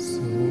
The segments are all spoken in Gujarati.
So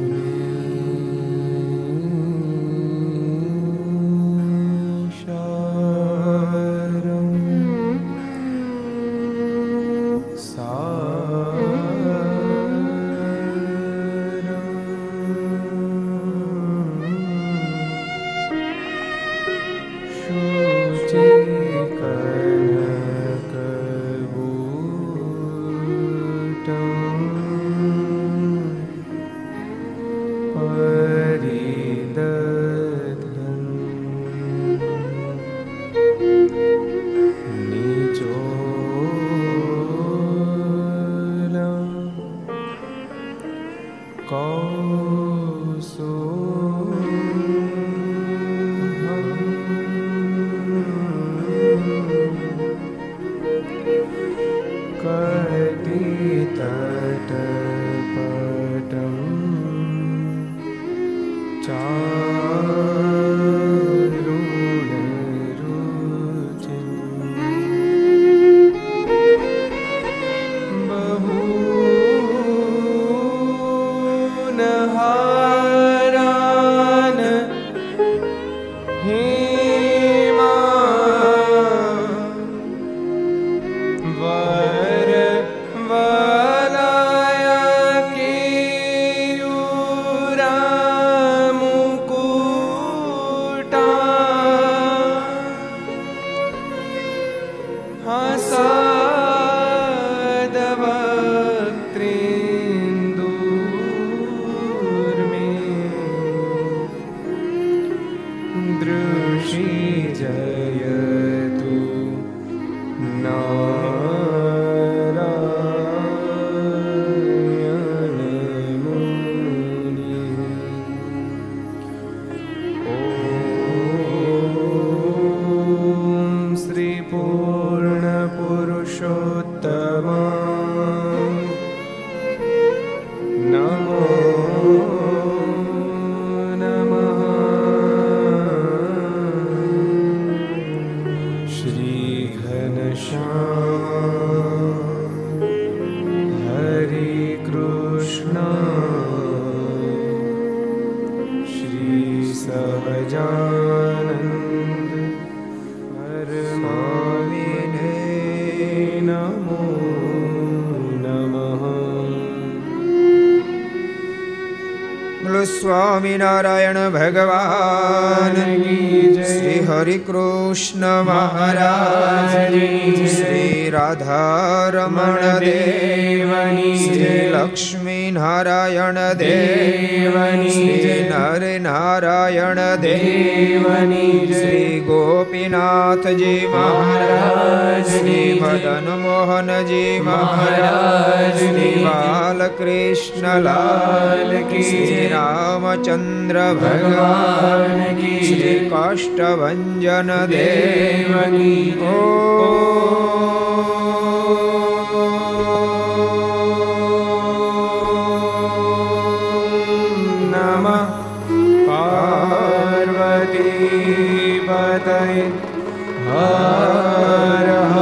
સ્વામિનારાયણ ભગવાન શ્રી હરિ કૃષ્ણ મહારાજ શ્રી રાધા રમણ દેવની શ્રી લક્ષ્મી નારાયણ દેવની શ્રી નર નારાયણ દેવની શ્રી ગોપીનાથજી મહારાજ શ્રી મદન મોહનજી મહારાજ શ્રી બાલકૃષ્ણ લાલ કી રામચંદ્ર ભગવાન શ્રી કાષ્ટભન દેવની ઓ હર હર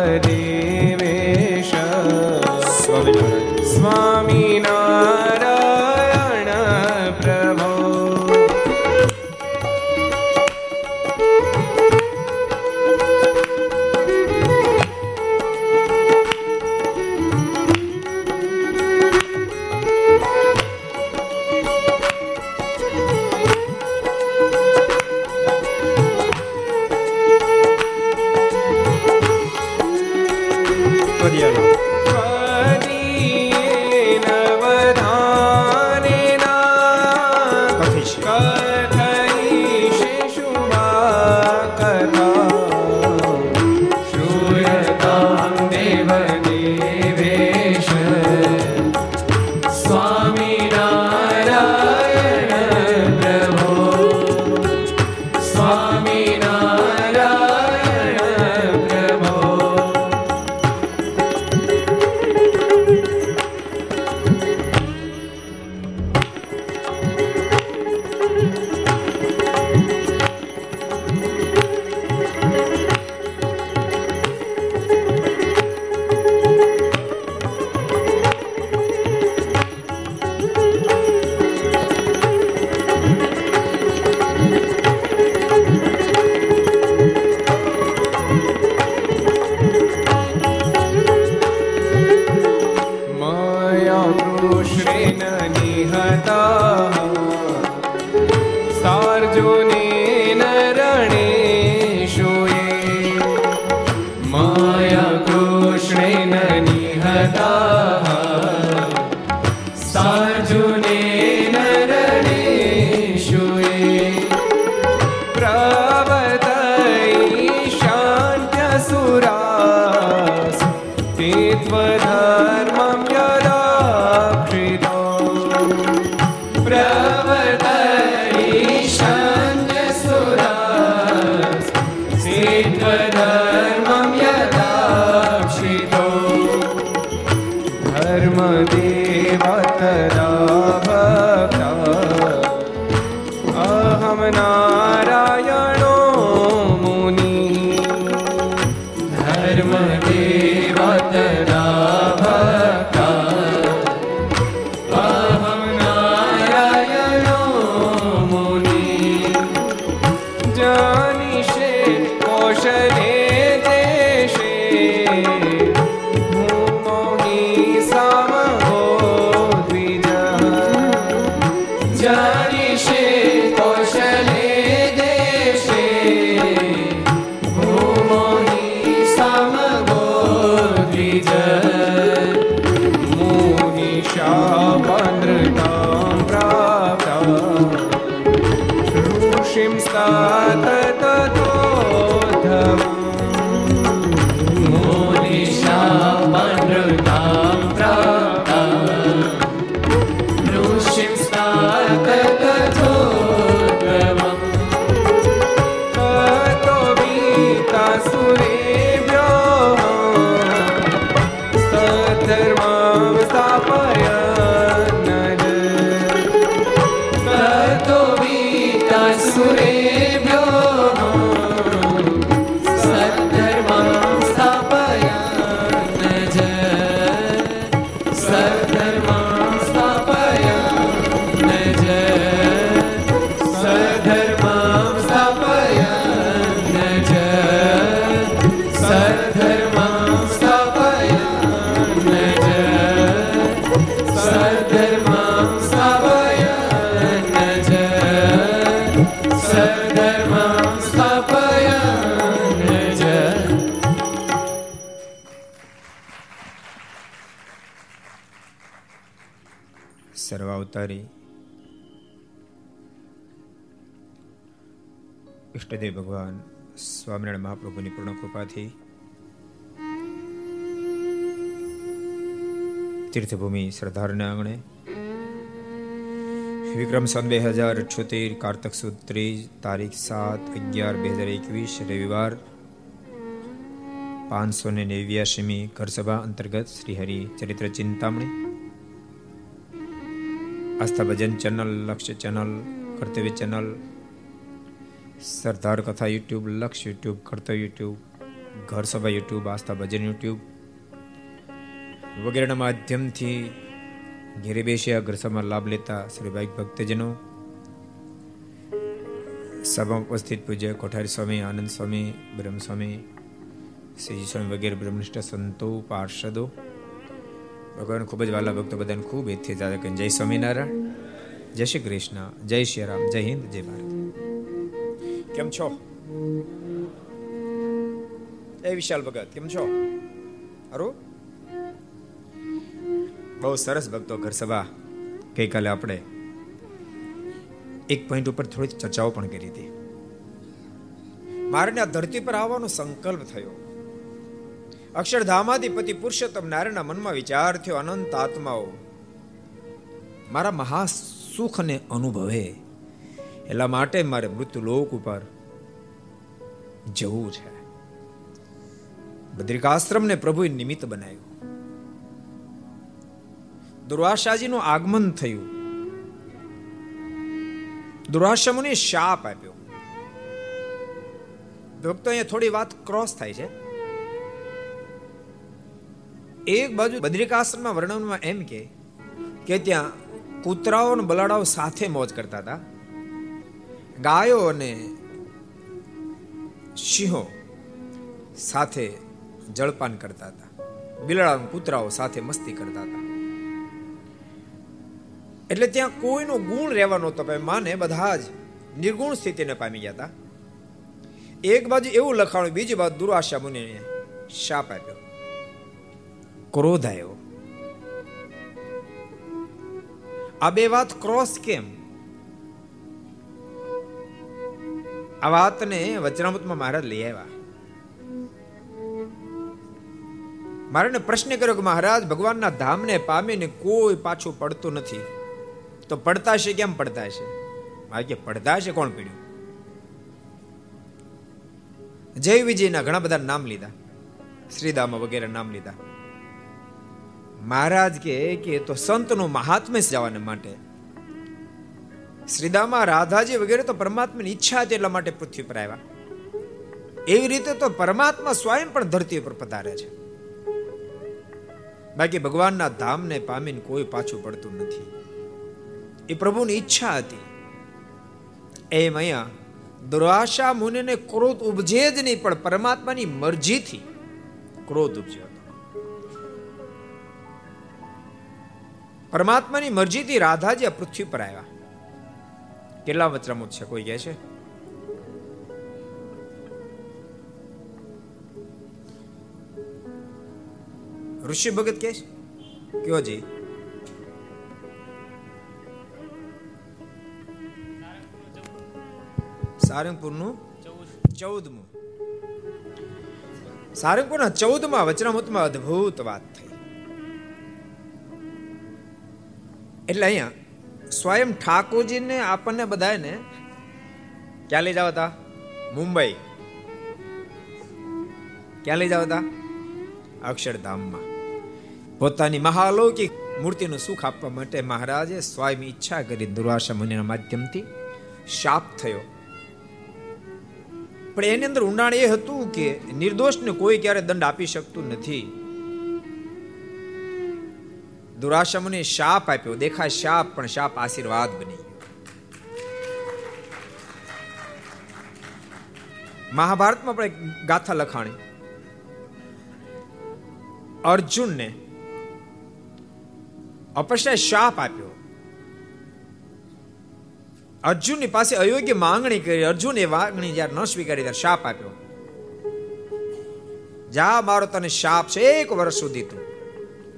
हरे સુરે સ્વામિનારાયણ મહાપ્રભુની પૂર્ણ કૃપાથી તીર્થભૂમિ શ્રદ્ધારના આંગણે વિક્રમ સન બે હજાર અઠ્યોતેર કારતક સુદ ત્રીજ, તારીખ સાત, અગિયાર બે હજાર એકવીસ, રવિવાર પાંચસો ને નેવ્યાસીમી ઘરસભા અંતર્ગત Shri Charitra Chintamani. Aastha Bhajan channel, Lakshya channel, Kartavya channel Sardar Katha YouTube, લક્ષ યુટ્યુબ કરતો YouTube, Ghar Sabha YouTube, Aastha Bhajan YouTube વગેરેના માધ્યમથી ઘેરે બેસી આ ઘરસભામાં લાભ લેતા શ્રી ભાઈ ભક્તજનો. સભામાં ઉપસ્થિત પૂજ્ય કોઠારી સ્વામી, આનંદ સ્વામી બ્રહ્મ સ્વામી શ્રીજી સ્વામી વગેરે બ્રહ્મનિષ્ઠ સંતો, પાર્ષદો. ભગવાન ખૂબ જ વાલા ભક્તો, બધાને ખૂબ એથી જય સ્વામિનારાયણ. જય શ્રી કૃષ્ણ. જય શ્રી રામ. જય હિન્દ. જય ભારત. કેમ છો? એ વિશાલ ભગત, કેમ છો? અરુ બહુ સરસ ભક્તો ઘર સભા. ગઈકાલે આપણે એક પોઈન્ટ ઉપર થોડી ચર્ચાઓ પણ કરી હતી. મારે આ ધરતી પર આવવાનો સંકલ્પ થયો. અક્ષરધામાધિપતિ પુરુષોત્તમ નારાયણના મનમાં વિચાર થયો, અનંત આત્માઓ. મારા મહા સુખને અનુભવે એટલા માટે મારે મૃત્યુ લોક ઉપર જવું છે. બદ્રિકાશ્રમને પ્રભુએ નિમિત્ત બનાવ્યું. દુર્વાસાજીનું આગમન થયું. દુર્વાસમુને શાપ આપ્યો. ભક્તો અહીંયા થોડી વાત ક્રોસ થાય છે. એક બાજુ બદ્રિકાશ્રમના વર્ણનમાં એમ કે ત્યાં કૂતરાઓ અને બલાડાઓ સાથે મોજ કરતા હતા. ગાયો અને સિંહો સાથે જળપાન કરતા હતા. બિલાડા કૂતરાઓ સાથે મસ્તી કરતા હતા. એટલે ત્યાં કોઈનો ગુણ રહેવાનો તો માને બધા જ નિર્ગુણ સ્થિતિને પામી ગયા હતા. એક બાજુ એવું લખાણું બીજી બાજુ દુરાશા મુનિને શાપ આપ્યો. ક્રોધ આવ્યો આ બે વાત ક્રોસ કેમ? આ વાતને વચનામૃતમાં મહારાજ લઈ આવ્યા. મારાને પ્રશ્ન કર્યો કે મહારાજ, ભગવાનના ધામને પામીને કોઈ પાછું પડતું નથી. તો પડતા છે કેમ પડતા છે કે પડતા છે કોણ પીડ્યું? જય વિજયના ઘણા બધા નામ લીધા. શ્રીધામ વગેરે નામ લીધા. મહારાજ કે તો સંતનું મહાત્મ્ય જવાને માટે. શ્રીદામા રાધાજી વગેરે તો પરમાત્માની ઈચ્છા હતી એટલા માટે પૃથ્વી પર આવ્યા. એવી રીતે તો પરમાત્મા સ્વયં પણ ધરતી ઉપર પધારે છે. બાકી ભગવાનના ધામને પામીને કોઈ પાછું પડતું નથી. એ પ્રભુની ઈચ્છા હતી. એમ અહીંયા દુરાશા મુનિને ક્રોધ ઉપજે જ નહીં, પણ પરમાત્માની મરજીથી ક્રોધ ઉપજ્યો હતો. પરમાત્માની મરજીથી રાધાજી આ પૃથ્વી પર આવ્યા. કેટલા વચરામુત છે? કોઈ કહે છે? ઋષિ ભગત કે કયો જી? સારંગપુરનું ચૌદમું. સારંગપુરના ચૌદમાં વચનામૃતમાં અદ્ભુત વાત થઈ. એટલે અહીંયા સ્વયં ઠાકોરજીને આપણને બધાને ક્યાં લઈ જાવ મુંબઈ. ક્યાં લઈ જાવ અક્ષરધામમાં. પોતાની મહાલૌકિક મૂર્તિનું સુખ આપવા માટે મહારાજે સ્વયં ઈચ્છા કરી દુર્વાસા મુનિના માધ્યમથી શાપ થયો. પણ એની અંદર ઊંડાણ એ હતું કે નિર્દોષને કોઈ ક્યારે દંડ આપી શકતું નથી. દુરાશા મુનિ શાપ આપ્યો. દેખાય શાપ, પણ શાપ આશીર્વાદ બની મહાભારતમાં પણ એક ગાથા લખાણી. અર્જુનને અપશ્ય શાપ આપ્યો. અર્જુનની પાસે અયોગ્ય માંગણી કરી. અર્જુન એ માંગણી જ્યારે ન સ્વીકારી ત્યારે શાપ આપ્યો. જા, મારો તને શાપ છે. એક વર્ષ સુધી તું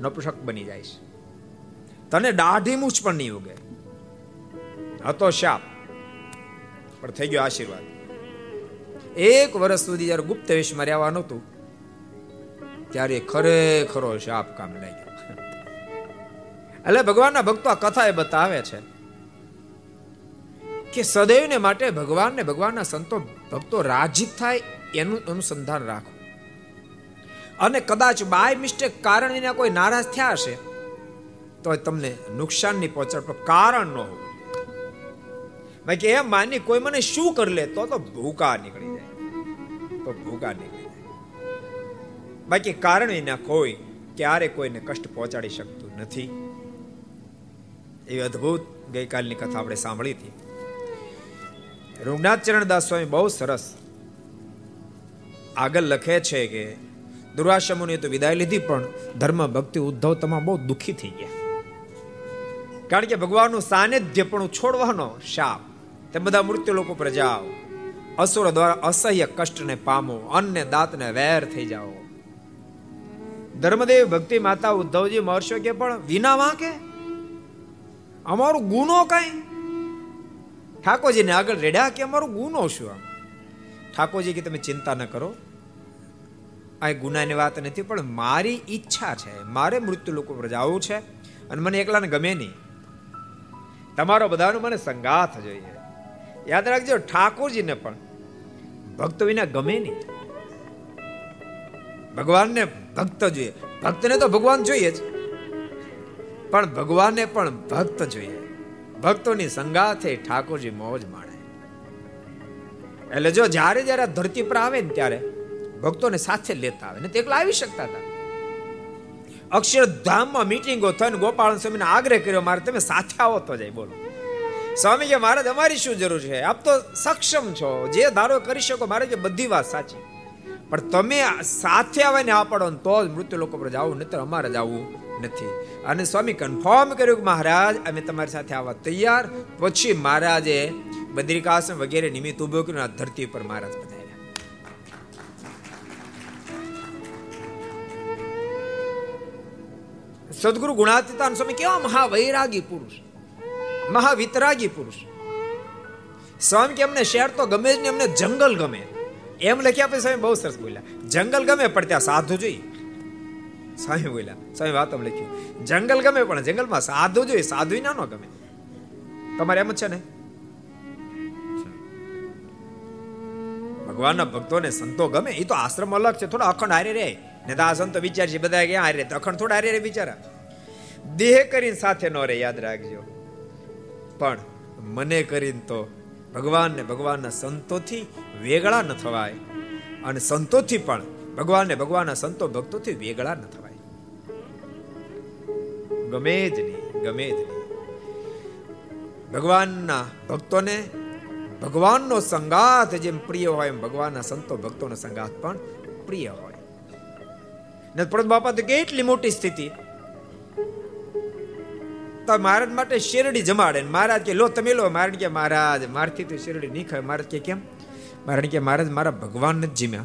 નપુષક બની જઈશ. તને દાઢી મૂછ પણ નહીં ઉગે. હતો શાપ પણ થઈ ગયો આશીર્વાદ. એક વર્ષ સુધી જયારે ગુપ્ત વેશમાં રહેવાનું હતું ત્યારે ખરેખરો શાપ કામ લાગ્યો. એટલે ભગવાનના ભક્તો આ કથા એ બતાવે છે કે સદૈવને માટે ભગવાનને ભગવાનના સંતો, ભક્તો રાજી થાય એનું અનુસંધાન રાખો. અને કદાચ બાય મિસ્ટેક કારણ એના કોઈ નારાજ થયા હશે તો તમને નુકસાન નહીં પહોંચાડ કારણ ન હોય બાકી એમ માની કોઈ મને શું કરી લે તો તો ભૂકા નીકળી જાય. તો ભૂકા નીકળી જાય. બાકી કારણ એના કોઈ ક્યારે કોઈને કષ્ટ પહોંચાડી શકતું નથી. એવી અદ્ભુત ગઈકાલની કથા આપણે સાંભળી હતી. રૂગનાથ ચરણદાસ સ્વામી બહુ સરસ આગળ લખે છે કે, દુર્વાસા મુનિએ તો વિદાય લીધી પણ ધર્મ ભક્તિ ઉદ્ધવ તમામ બહુ દુઃખી થઈ ગયા. કારણ કે ભગવાનનું સાનિધ્ય પણ છોડવાનો શાપ. તે બધા મૃત્યુ લોકો પર જાઓ. અસુર દ્વારા અસહ્ય કષ્ટને પામો અન્ય દાંતને વેર થઈ જાઓ. ધર્મદેવ ભક્તિ માતા ઉદ્ધવજી મહર્ષિ કે, પણ વિના વાંકે? અમારો ગુનો કઈ? ઠાકોરજીને આગળ રેડ્યા કે અમારો ગુનો શું આમ? ઠાકોરજી કે, તમે ચિંતા ન કરો. આ ગુનાની વાત નથી, પણ મારી ઈચ્છા છે. મારે મૃત્યુ લોકો પર જવું છે. અને મને એકલાને ગમે નહીં. તમારો બધાનો મને સંગાથ જોઈએ. યાદ રાખજો, ઠાકોરજીને પણ ભક્તો વિના ગમે નહીં. ભગવાનને ભક્ત જોઈએ. ભક્તને તો ભગવાન જોઈએ જ. પણ ભગવાનને પણ ભક્ત જોઈએ. ભક્તોની સંગાથે ઠાકોરજી મોજ માણે. એટલે જો જ્યારે જ્યારે ધરતી પર આવે ને ત્યારે ભક્તોને સાથે લેતા આવે ને તે એકલા આવી શકતા હતા. અક્ષરધામમાં મીટિંગો થઈને ગોપાલ સ્વામીને આગ્રહ કર્યો, મારે તમે સાથે આવો તો જાય, બોલો. સ્વામી કે, મહારાજ, અમારી શું જરૂર છે? આપ તો સક્ષમ છો. જે ધારો કરી શકો, મારે કે બધી વાત સાચી. પણ તમે સાથે આવીને આ પડો તો જ મૃત્યુ લોકો પર જવું નહીં અમારે જવું નથી. અને સ્વામી કન્ફર્મ કર્યું કે, મહારાજ, અમે તમારી સાથે આવવા તૈયાર. પછી મહારાજે બદ્રિકાસન વગેરે નિમિત્ત ઊભો કર્યું ધરતી પર મહારાજ સદગુરુ ગુણાતીતાન સ્વામી કેવા મહાવૈરાગી પુરુષ, મહાવિતરાગી પુરુષ. સ્વામી કે અમને શહેર તો ગમે જ નહીં, અમને જંગલ ગમે. એમ લખ્યા પછી સ્વામી બહુ સરસ બોલ્યા. જંગલ ગમે પણ ત્યાં સાધુ જોઈએ સ્વામી બોલ્યા, સ્વામી વાત લખ્યું. જંગલ ગમે પણ જંગલમાં સાધુ જોઈએ સાધુ ના નો ગમે. તમારે એમ જ છે ને? ભગવાનના ભક્તોને સંતો ગમે એ તો આશ્રમ અલગ છે, થોડા અખંડ હારે રે ને તો સંતો વિચાર છે, બધા ક્યાં હારે અખંડ થોડા હારે રે બિચારા દેહ કરીને સાથે ન રહે, યાદ રાખજો. પણ મને કરીને તો ભગવાન ને ભગવાનના સંતોથી વેગળા ન થવાય. અને સંતોથી પણ ભગવાન ને ભગવાનના સંતો ભક્તોથી વેગળા ન થવાય. ગમે જ નહીં, ગમે જ નહીં. ભગવાનના ભક્તોને ભગવાનનો સંગાત જેમ પ્રિય હોય એમ ભગવાનના સંતો ભક્તોનો સંગાત પણ પ્રિય હોય. ને પરત બાપા તો કેટલી મોટી સ્થિતિ. તો મહારાજ માટે શેરડી જમાડે મહારાજ કે, લો, તમે લો. મહારાજ કે, મહારાજ, મારથી તો શેરડી નહીં ખાય. મહારાજ કે, કેમ? મહારાજ કે, મહારાજ, મારા ભગવાન જ જીમ્યા.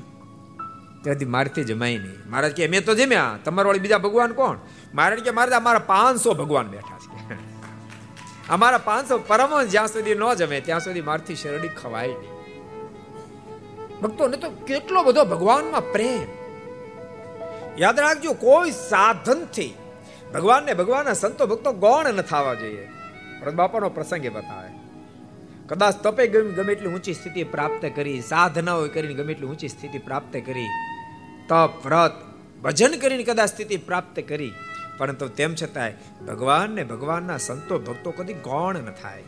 ત્યાંથી મારથી જમાય નહીં. મહારાજ કે, મેં તો જમ્યા. તમારા વાળી બીજા ભગવાન કોણ? મહારાજ કે, મહારાજ, અમારા પાંચસો ભગવાન બેઠા છે. અમારા પાંચસો પરમ જ્યાં સુધી ન જમે, ત્યાં સુધી મારથી શેરડી ખવાય નહીં. ભક્તોને તો કેટલો બધો ભગવાનમાં પ્રેમ. યાદ રાખજો, કોઈ સાધનથી ભગવાનને ભગવાનના સંતો ભક્તો ગૌણ ન થવા જોઈએ. વ્રત બાપાનો પ્રસંગ એ બતાવે. કદાચ તપે ગમે એટલી ઊંચી સ્થિતિ પ્રાપ્ત કરી, સાધનાઓ કરીને ગમે એટલી ઊંચી સ્થિતિ પ્રાપ્ત કરી, તપ, વ્રત, ભજન કરીને કદાચ સ્થિતિ પ્રાપ્ત કરી. પરંતુ તેમ છતાંય ભગવાનને ભગવાનના સંતો ભક્તો કદી ગૌણ ન થાય.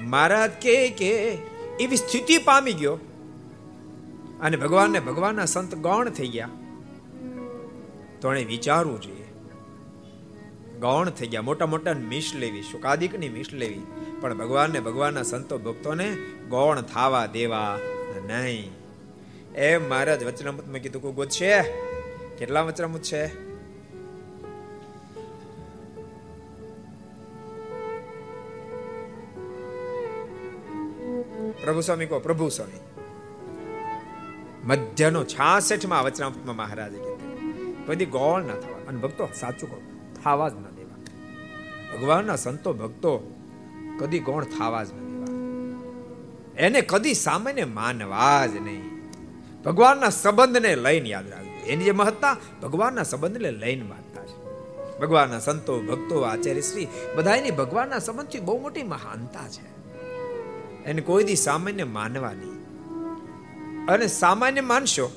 મહારાજ કે કે, એવી સ્થિતિ પામી ગયો અને ભગવાનને ભગવાનના સંત ગૌણ થઈ ગયા. તો એને વિચારવું જોઈએ. ગૌણ થઈ ગયા, મોટા મોટા મિશ લેવી, શુકાદિકની મિશ લેવી. પણ ભગવાનને, ભગવાનના સંતો, ભક્તોને ગૌણ થાવા દેવા નહીં. એમ મહારાજ વચનામૃતમાં કીધું, કોઈ ગોત છે? કેટલા વચનામૃત છે? પ્રભુ સ્વામી કહો, પ્રભુ સ્વામી. મધ્યનો છાસઠમાં વચનામૃતમાં મહારાજે કીધું કોઈ ગોળ ના થવા. અને ભક્તો, સાચું કહો, થાવા જ ન દેવા. ભગવાનના સંતો, ભક્તો, કદી ગૌણ થાવા જ ન દેવા. એને કદી સામાન્ય માનવા જ નહીં. ભગવાનના સંબંધને લઈને યાદ રાખજો. એની જે મહત્તા, ભગવાનના સંબંધને લઈને માનતા છે. ભગવાનના સંતો, ભક્તો, આચાર્ય શ્રી બધાની ભગવાનના સંબંધથી બહુ મોટી મહાનતા છે. એને કોઈ દી સામાન્ય માનવા નહીં. અને સામાન્ય માનશો,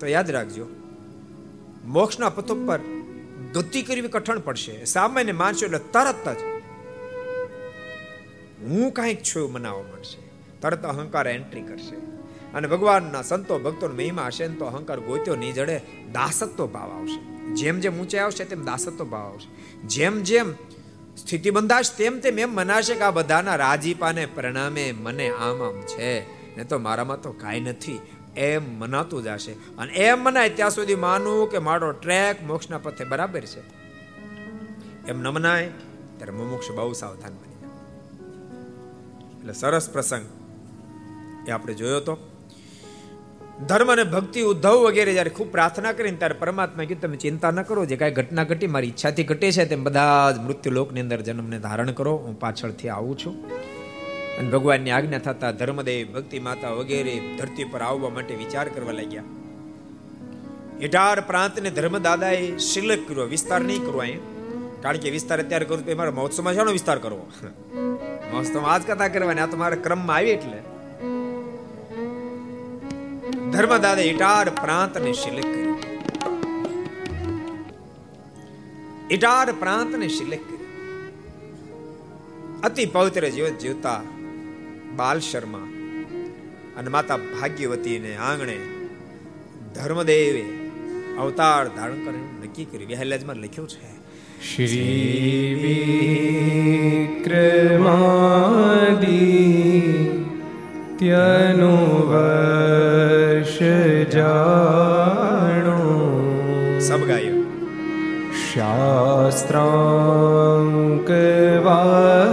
તો યાદ રાખજો મોક્ષના પથ ઉપર ગતિ કરવી કઠણ પડશે. સામાન્ય માનશો એટલે તરત જ હું કાંઈક છું મનાવવા મળશે તરત અહંકાર એન્ટ્રી કરશે. અને ભગવાનના સંતો, ભક્તોનો મહિમા હશે તો અહંકાર ગોત્યો નહીં જડે દાસત્વ ભાવ આવશે. જેમ જેમ ઊંચાઈ આવશે તેમ દાસત્વ ભાવ આવશે. જેમ જેમ સ્થિતિ બંધાશ તેમ તેમ એમ મનાશે કે આ બધાના રાજીપાને પ્રણામે મને આમ આમ છે. ને તો મારામાં તો કાંઈ નથી. એમ મનાતું જશે અને એમ મનાય ત્યાં સુધી માનવું કે મારો ટ્રેક મોક્ષના પથે બરાબર છે. એમ ન મનાય, ત્યારે મોક્ષ બહુ સાવધાન બની એટલે સરસ પ્રસંગ એ આપણે જોયો તો. ધર્મ અને ભક્તિ ઉદ્ધવ વગેરે જ્યારે ખૂબ પ્રાર્થના કરીને ત્યારે પરમાત્મા કીધું, તમે ચિંતા ન કરો, જે કાંઈ ઘટના ઘટી, મારી ઈચ્છાથી ઘટે છે, તેમ બધા જ મૃત્યુ લોકની અંદર જન્મને ધારણ કરો. હું પાછળથી આવું છું. અને ભગવાનની આજ્ઞા થતા ધર્મદેવ ભક્તિ માતા વગેરે ધરતી પર આવવા માટે વિચાર કરવા લાગ્યા. ઇટાર પ્રાંતને ધર્મદાદાએ શિલક કર્યો. વિસ્તાર નહીં કરવો એ કારણ કે વિસ્તાર અત્યારે કરું તો મારા મહોત્સવમાં શાનો વિસ્તાર કરવો. મહોત્સવમાં આજ કથા કરવાની. આ તો મારા ક્રમમાં આવી એટલે. ધર્મદાદા ઇટાર પ્રાંતને શિલક કર્યો. ઇટાર પ્રાંતને શિલક કર્યો. અતિ પવિત્ર જીવન જીવતા બાલ શર્મા અને માતા ભાગ્યવતીને આંગણે ધર્મદેવે અવતાર ધારણ કરીને નક્કી કર્યું. વહેલાજમાં લખ્યું છે શ્રી વિક્રમાદી ત્યનો વર્ષ જાણો સબ ગાયો શાસ્ત્રાંક વારે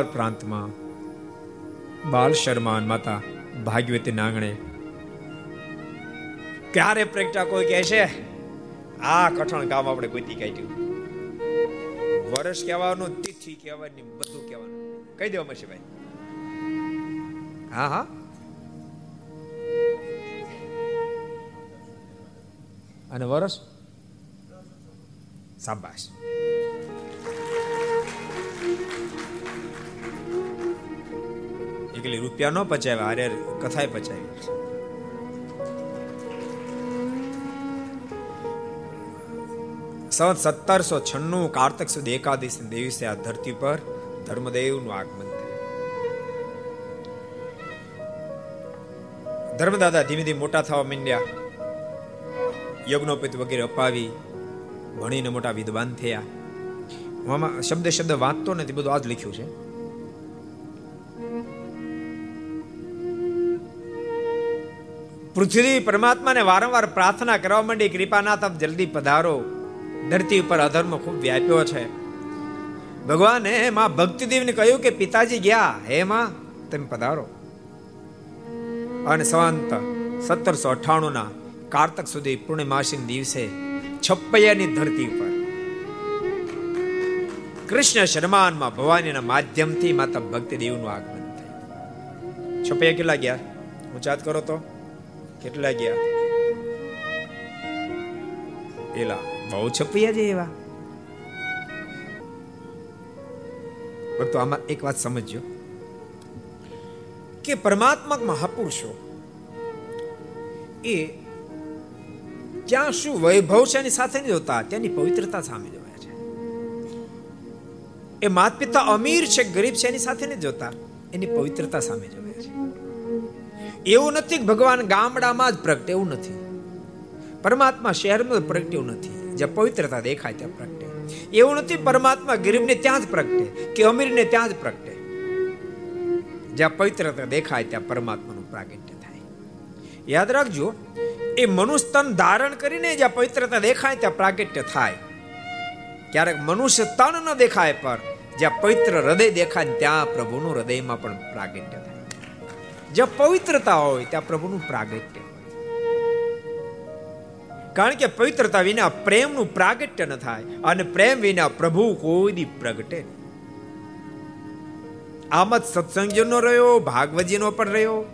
ઇટાર પ્રાંતમાં બાલ શર્માન માતા ભાગ્યવતી નાંગણે. ક્યારે પ્રેક્ટા કોઈ કહે છે? આ કઠણ કામ આપણે ગોતી કાઢ્યું. વર્ષ કહેવાનું, તિથિ કહેવાની, બધું કહેવાનું. કહી દેવા મળશે ભાઈ હા હા. અને વર્ષ સાબાશ. એકલી રૂપિયા ન પચાવ્યા, હારે કથાએ પચાવી સવત સત્તરસો છન્નું કારતક સુધી એકાદશ દિવસે આ ધરતી પર ધર્મદેવનું આગમન ધર્મદાદા ધીમે ધીમે મોટા થવા માંડ્યા. યજ્ઞોપિત વગેરે અપાવી, ભણીને મોટા વિદ્વાન થયા. શબ્દ શબ્દ વાંચતો નથી, બધું આ જ લખ્યું છે. પૃથ્વી પરમાત્માને વારંવાર પ્રાર્થના કરવા માંડી કૃપાનાથ આપ જલ્દી પધારો. ધરતી ઉપર અધર્મ ખૂબ વ્યાપ્યો છે. ભગવાને માં ભક્તિદેવને કહ્યું કે પિતાજી ગયા. હે માં, તમે પધારો. અને સંવંત સત્તરસો અઠ્ઠાણું ના કારતક સુધી પૂર્ણિમાસી દિવસે છપ્પૈયાની ધરતી ઉપર. કૃષ્ણ શર્માનમાં ભવાનીના માધ્યમથી માતા ભક્તિદેવનું આગમન થયું. છપ્પૈયા કેટલા ગયા? ઊંચાત કરો તો. કેટલા ગયા? એલા, બહુ છપૈયા છે એવા. ભક્તો આમાં એક વાત સમજજો. કે પરમાત્મા મહાપુરુષો, એ ત્યાં શું વૈભવ છે એની સાથે નહીં જોતા, ત્યાંની પવિત્રતા સામે જોયા છે. એ માત પિતા અમીર છે, ગરીબ છે એની સાથે નહીં જોતા, એની પવિત્રતા સામે જોયા છે. એવું નથી કે ભગવાન ગામડામાં જ પ્રગટે, એવું નથી. પરમાત્મા શહેરમાં પ્રગટે એવું નથી. જ્યાં પવિત્રતા દેખાય ત્યાં પ્રગટે. એવું નથી પરમાત્મા ગરીબને ત્યાં જ પ્રગટે, કે અમીરને ત્યાં જ પ્રગટે. જ્યાં પવિત્રતા દેખાય ત્યાં પરમાત્માનું પ્રાગટ્ય થાય. યાદ રાખજો, એ મનુષ્ય તન ધારણ કરીને જ્યાં પવિત્રતા દેખાય ત્યાં પ્રાગટ્ય થાય. ક્યારેક મનુષ્ય તન ન દેખાય પર જ્યાં પવિત્ર હૃદય દેખાય ત્યાં પ્રભુનું હૃદયમાં પણ પ્રાગટ્ય થાય. જ્યાં પવિત્રતા હોય ત્યાં પ્રભુનું પ્રાગટ્ય કારણ કે પવિત્રતા વિના પ્રેમનું પ્રાગટ્ય ન થાય અને પ્રેમ વિના પ્રભુ કોઈ દી પ્રગટે આમ જ સત્સંગજીનો રહ્યો, ભાગવતજીનો પણ રહ્યો,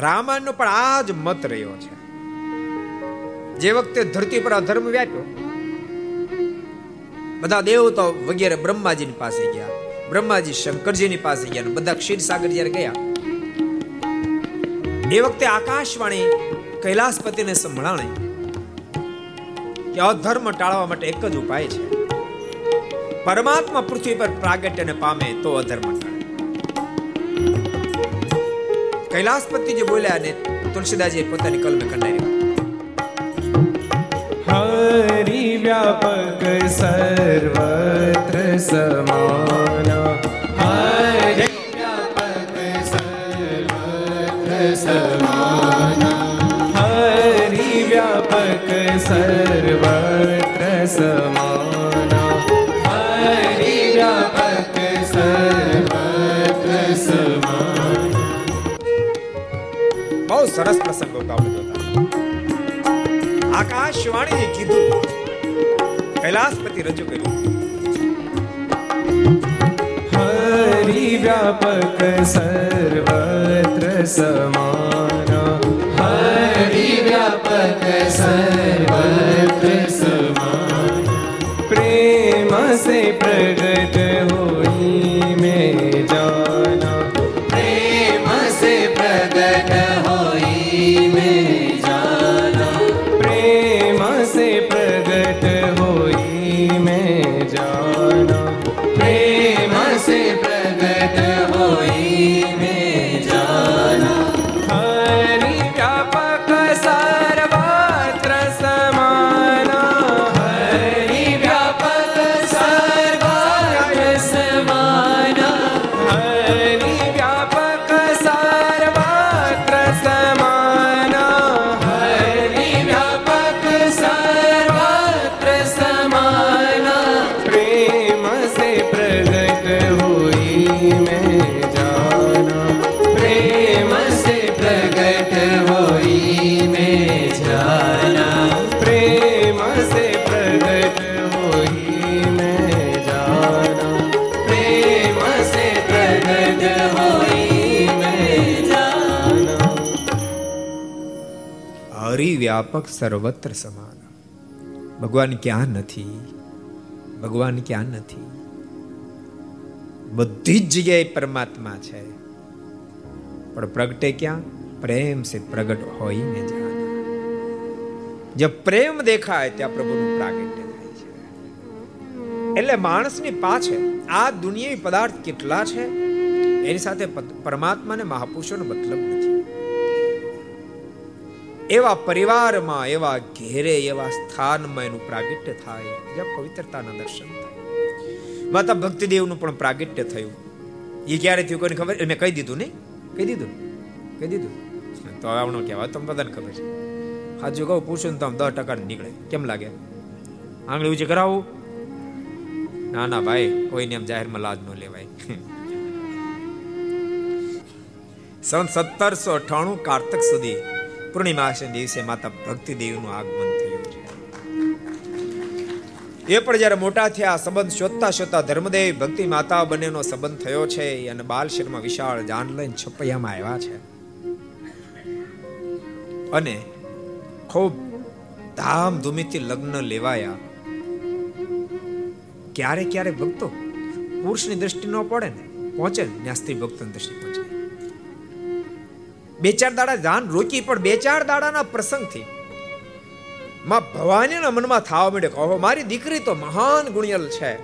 રામાયણનો પણ આ જ મત રહ્યો છે. જે વખતે ધરતી પર અધર્મ વ્યાપ્યો, બધા દેવતાઓ વગેરે બ્રહ્માજીની પાસે ગયા, બ્રહ્માજી શંકરજીની પાસે ગયા બધા ક્ષીરસાગર જ્યારે ગયા એ વખતે આકાશવાણી કૈલાસપતિને સંભળાણી કે અધર્મ ટાળવા માટે એક જ ઉપાય છે. પરમાત્મા પૃથ્વી પર પ્રાગટ્યને પામે તો અધર્મ ટાળે. કૈલાસપતિ જે બોલ્યા ને તુલસીદાસજી પોતાની કલમે કંડારી હરિ વ્યાપક સર્વત્ર સમાન. વ્યાપક સર્વત્ર સમાન હરિ વ્યાપક સર્વત્ર સમાન બહુ સરસ પ્રસંગ હતો આપણે જોતા આકાશવાણીએ કીધું કૈલાસપતિ રજૂ કર્યું હરિ વ્યાપક સર્વત્ર સમાન હરિ વ્યાપક સર્વત્ર सर्वत्र समान प्रेम से प्रगट હરિવ્યાપક સર્વત્ર સમાન. ભગવાન ક્યાં નથી? ભગવાન ક્યાં નથી? બધી જ જગ્યાએ પરમાત્મા છે. પણ પ્રગટે ક્યાં? પ્રેમ સે પ્રગટ હોય ને જે પ્રેમ દેખાય ત્યાં પ્રભુનું પ્રાગટ્ય થાય છે. એટલે માણસની પાછળ આ દુનિયાવી પદાર્થ કેટલા છે? એની સાથે પરમાત્માને મહાપુરુષોનો મતલબ નથી. એવા પરિવારમાં, એવા ઘેરે, એવા સ્થાનમાં એનું પ્રાગટ્ય થાય, જ્યાં પવિત્રતાના દર્શન થાય. માતા ભક્તિદેવનું પણ પ્રાગટ્ય થયું. એ ક્યારે થયું કોઈને ખબર? મેં કહી દીધું નહીં? કહી દીધું? કહી દીધું? તો આવણો કહેવાય તમને બધાને ખબર છે. હાજુ કહું, પૂછું ને તો દસ ટકા નીકળે. કેમ લાગે? આંગળી ઊંચી કરાવું? ના ના, ભાઈ, કોઈને એમ જાહેરમાં લાજ ન લેવાય. સન સત્તરસો અઠાણું કારતક સુધી પૂર્ણિમાસે દિવસે માતા ભક્તિ દેવનું આગમન થયું છે. એ પણ જ્યારે મોટા થયા, સંબંધ શોધતા શોધતા ધર્મદેવ ભક્તિ માતા બંનેનો સંબંધ થયો છે અને બાલ વિશાળ જાન લઈને છપૈયામાં આવ્યા છે. અને ખૂબ ધામધૂમીથી લગ્ન લેવાયા. ક્યારે ક્યારે ભક્તો પુરુષની દ્રષ્ટિ ન પડે ને, પહોંચે ને ત્યાં સ્ત્રી ભક્તની દ્રષ્ટિ પહોંચે. બે ચાર દાડા ધ્યાન રોકી, પણ બે ચાર દાડાના પ્રસંગથી માં ભવાનીના મનમાં થવા માંડ્યો કહો મારી દીકરી તો મહાન ગુણિયલ છે.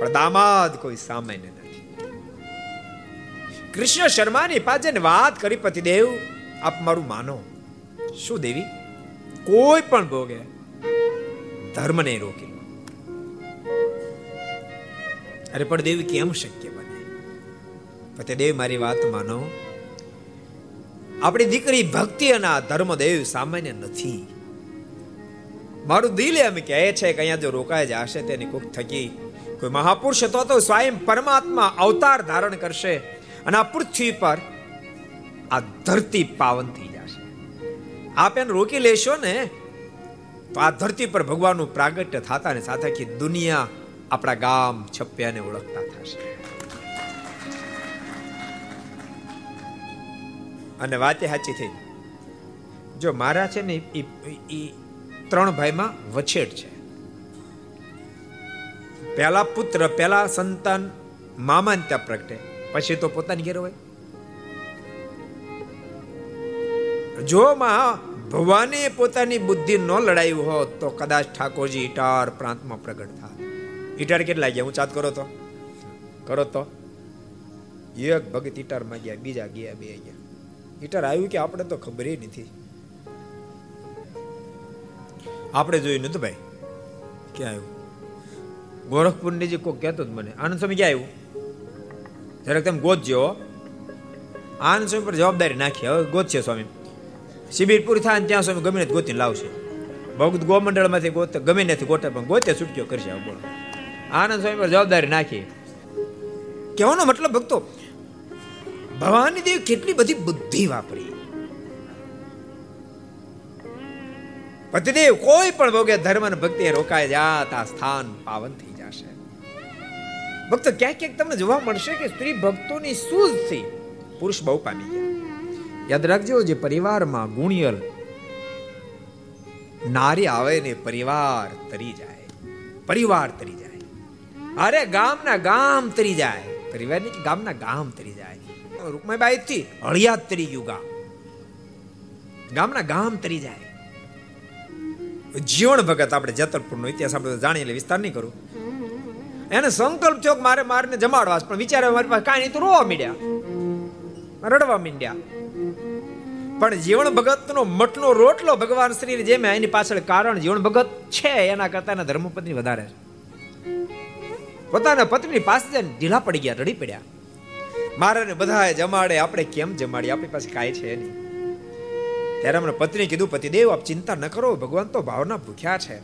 પણ દામાદ કોઈ સામાન્ય નથી. કૃષ્ણ શર્માની પાછળ વાત કરી, પતિદેવ, આપ મારું માનો. શું દેવી? કોઈ પણ ભોગે ધર્મને રોકી. લો અરે, પણ દેવી, કેમ શક્ય બને? પતિદેવ, મારી વાત માનો. આપણી દીકરી ભક્તિ અને આ ધર્મદેવ સામાન્ય નથી. મારું દિલ એમ કહે છે કે અહીંયા જો રોકાય જશે તેની કુક થકી. કોઈ મહાપુરુષ હતો તો સ્વયં પરમાત્મા અવતાર ધારણ કરશે અને આ પૃથ્વી પર આ ધરતી પાવન થઈ જશે. આપ એને રોકી લેશો ને, તો આ ધરતી પર ભગવાનનું પ્રાગટ્ય થતા ને સાથે આખી દુનિયા આપણા ગામ છપ્યાને ઓળખતા થશે. અને વાતે સાચી થઈ. જો મારા છે ને એ ત્રણ ભાઈમાં વછેટ છે. પહેલા પુત્ર, પહેલા સંતાન મામાને ત્યાં પ્રગટે. પછી તો પોતાની ઘેર હોય. જો માં ભગવાને પોતાની બુદ્ધિ ન લડાયું હોત, તો કદાચ ઠાકોરજી ઇટાર પ્રાંતમાં પ્રગટ થાય ઇટાર કેટલા ગયા? હું ચાત કરો તો? કરો તો? એક ભગત ઈટારમાં ગયા, બીજા ગયા, બે ગયા. હીટર આવ્યું કે આપણે તો ખબર નથી? આપણે જોયું નતું ભાઈ. ક્યાં આવ્યું? ગોરખપુરની જે કોઈ કહેતો જ મને, આનંદ સ્વામી ક્યાં આવ્યું? જરાક તમે ગોતજો. આનંદ સ્વામી પર જવાબદારી નાખી. હવે ગોતશે સ્વામી. શિબિર પૂરી થાય ત્યાં સ્વામી ગમે નથી ગોતીને લાવશે. ભગત ગોમંડળમાંથી ગોતે, ગમે નથી ગોતે, પણ ગોતે છૂટક્યો કરશે, બોલો. આનંદ સ્વામી પર જવાબદારી નાખી. કહેવાનો મતલબ ભક્તો ભવાની દેવી કેટલી બધી બુદ્ધિ વાપરી. પતિદેવ કોઈ પણ ભોગે ધર્મ અને ભક્તિ રોકાય જાત, આ સ્થાન પાવન થઈ જશે. ભક્ત ક્યાંક ક્યાંક તમને જોવા મળશે કે સ્ત્રી ભક્તોની સૂઝથી પુરુષ બહુ પામી યાદ રાખજો જે પરિવારમાં ગુણિયલ નારી આવે ને પરિવાર તરી જાય. પરિવાર તરી જાય. અરે ગામના ગામ તરી જાય. પરિવારની ગામના ગામ તરી જાય. રૂકમાઈબાઈ થી હળિયાત તરી ગયું ગામ. ગામના ગામ તરી જાય. જીવન ભગત આપણે જતરપુરનો ઇતિહાસ આપણે જાણીએ એટલે વિસ્તાર નહીં કરું. એને સંકલ્પ થયો મારે મારને જમાડવા પણ વિચારે મારી પાસે કાંઈ તો રોવા મીડ્યા. રડવા મીંડ્યા. પણ જીવન ભગતનો મઠનો રોટલો ભગવાન શ્રી જેમ એની પાછળ કારણ જીવન ભગત છે, એના કરતા એના ધર્મપત્ની વધારે છે. પોતાના પત્ની પાસે ઢીલા પડી ગયા, રડી પડ્યા. મારે બધાએ જમાડે, આપણે કેમ જમાડીએ? આપણી પાસે કાંઈ છે નહીં. ત્યારે અમને પત્ની કીધું પતિદેવ આપ ચિંતા ન કરો, ભગવાન તો ભાવના ભૂખ્યા છે.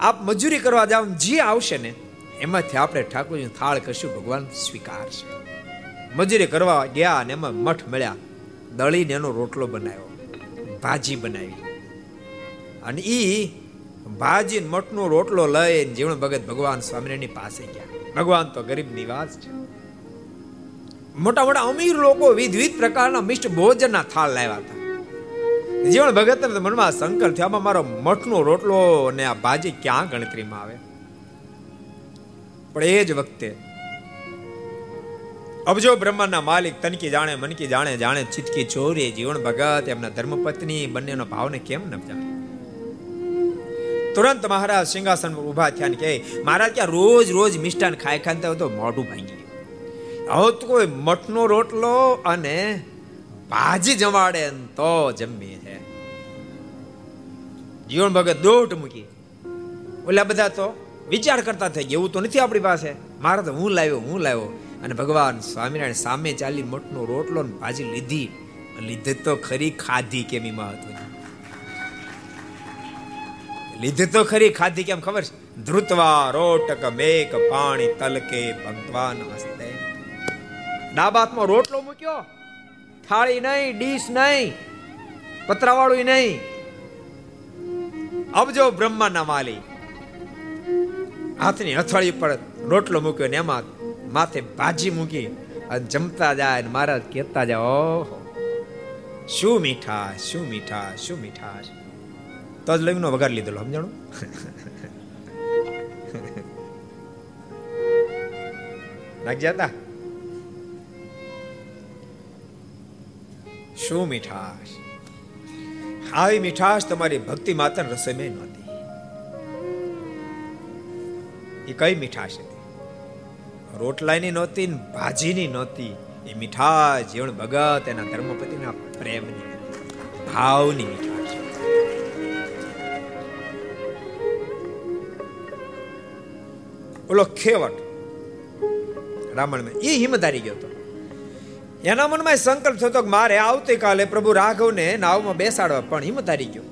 આપ મજૂરી કરવા જાવ, જે આવશે ને, એમાંથી આપણે ઠાકોરજી થાળ કરશું ભગવાન સ્વીકારશે. મજૂરી કરવા ગયા અને એમાં મઠ મળ્યા. દળીને એનો રોટલો બનાવ્યો, ભાજી બનાવી. અને ઈ ભાજી મઠનો રોટલો લઈને જીવણ ભગત ભગવાન સ્વામિનારાયણની પાસે ગયા. ભગવાન તો ગરીબ નિવાસ છે. મોટા મોટા અમીર લોકો વિધ વિધ પ્રકારના મિષ્ટ ભોજનના થાળ લાવ્યા હતા. જીવન ભગત મનમાં સંકલ્પ થયો, આમાં મારો મઠનો રોટલો અને આ ભાજી ક્યાં ગણતરીમાં આવે? પણ એ જ વખતે અબજો બ્રહ્માંડના માલિક તનકી જાણે મનકી જાણે જાણે ચિતકી ચોરી, જીવન ભગત, એમના ધર્મપત્ની, બંનેનો ભાવને કેમ ન જાણે? તુરંત મહારાજ સિંહાસન ઊભા થયા કે મહારાજ, ક્યાં રોજ રોજ મિષ્ટાન ખાઈ ખાતા તો મોઢું ભાંગી ગયું તો કોઈ મઠનો રોટલો અને ભાજી જમાડે તો જમી છે. જીવન ભગત દોટ મૂકી. ઓલા બધા તો વિચાર કરતા થઈ ગયા, એવું તો નથી આપણી પાસે. મારે તો હું લાવ્યો હું લાવ્યો. અને ભગવાન સ્વામિનારાયણ સામે ચાલી મઠનો રોટલો ને ભાજી લીધી. લીધે તો ખરી ખાધી કેમ એમાં હતું લીધે તો ખરી ખાધી કેમ ખબર છે? ધ્રુતવા રોટક મેક પાણી તલકે ભગવાન હસ્તે. ડાબા હાથમાં રોટલો મૂક્યો. થાળી નહીં, ડીશ નહીં પતરાવાળું નહીં. અબજો બ્રહ્માના માલી હાથની હથવાળી પર રોટલો મૂક્યો ને એમાં માથે ભાજી મૂકી અને જમતા જાય મહારાજ કહેતા જાય, ઓહો, શું મીઠા શું મીઠા શું મીઠા તો જ લગ્નનો વગાડી લીધેલો, સમજાણું? નાખ્યા હતા? શું મીઠાશ? આવી મીઠાશ તમારી ભક્તિ માત્ર રસોઈ નહોતી એ કઈ મીઠાશ હતી? રોટલાની નહોતી ભાજીની નહોતી. એ મીઠાશ જીવન ભગત એના ધર્મપતિના પ્રેમની ભાવની મીઠાશ ઓલો ખેવટ રામણ એ હિંમત હારી ગયો હતો. એના મનમાં સંકલ્પ થતો કે મારે આવતીકાલે પ્રભુ રાઘવને નાવમાં બેસાડવા પણ હિંમત હારી ગયો.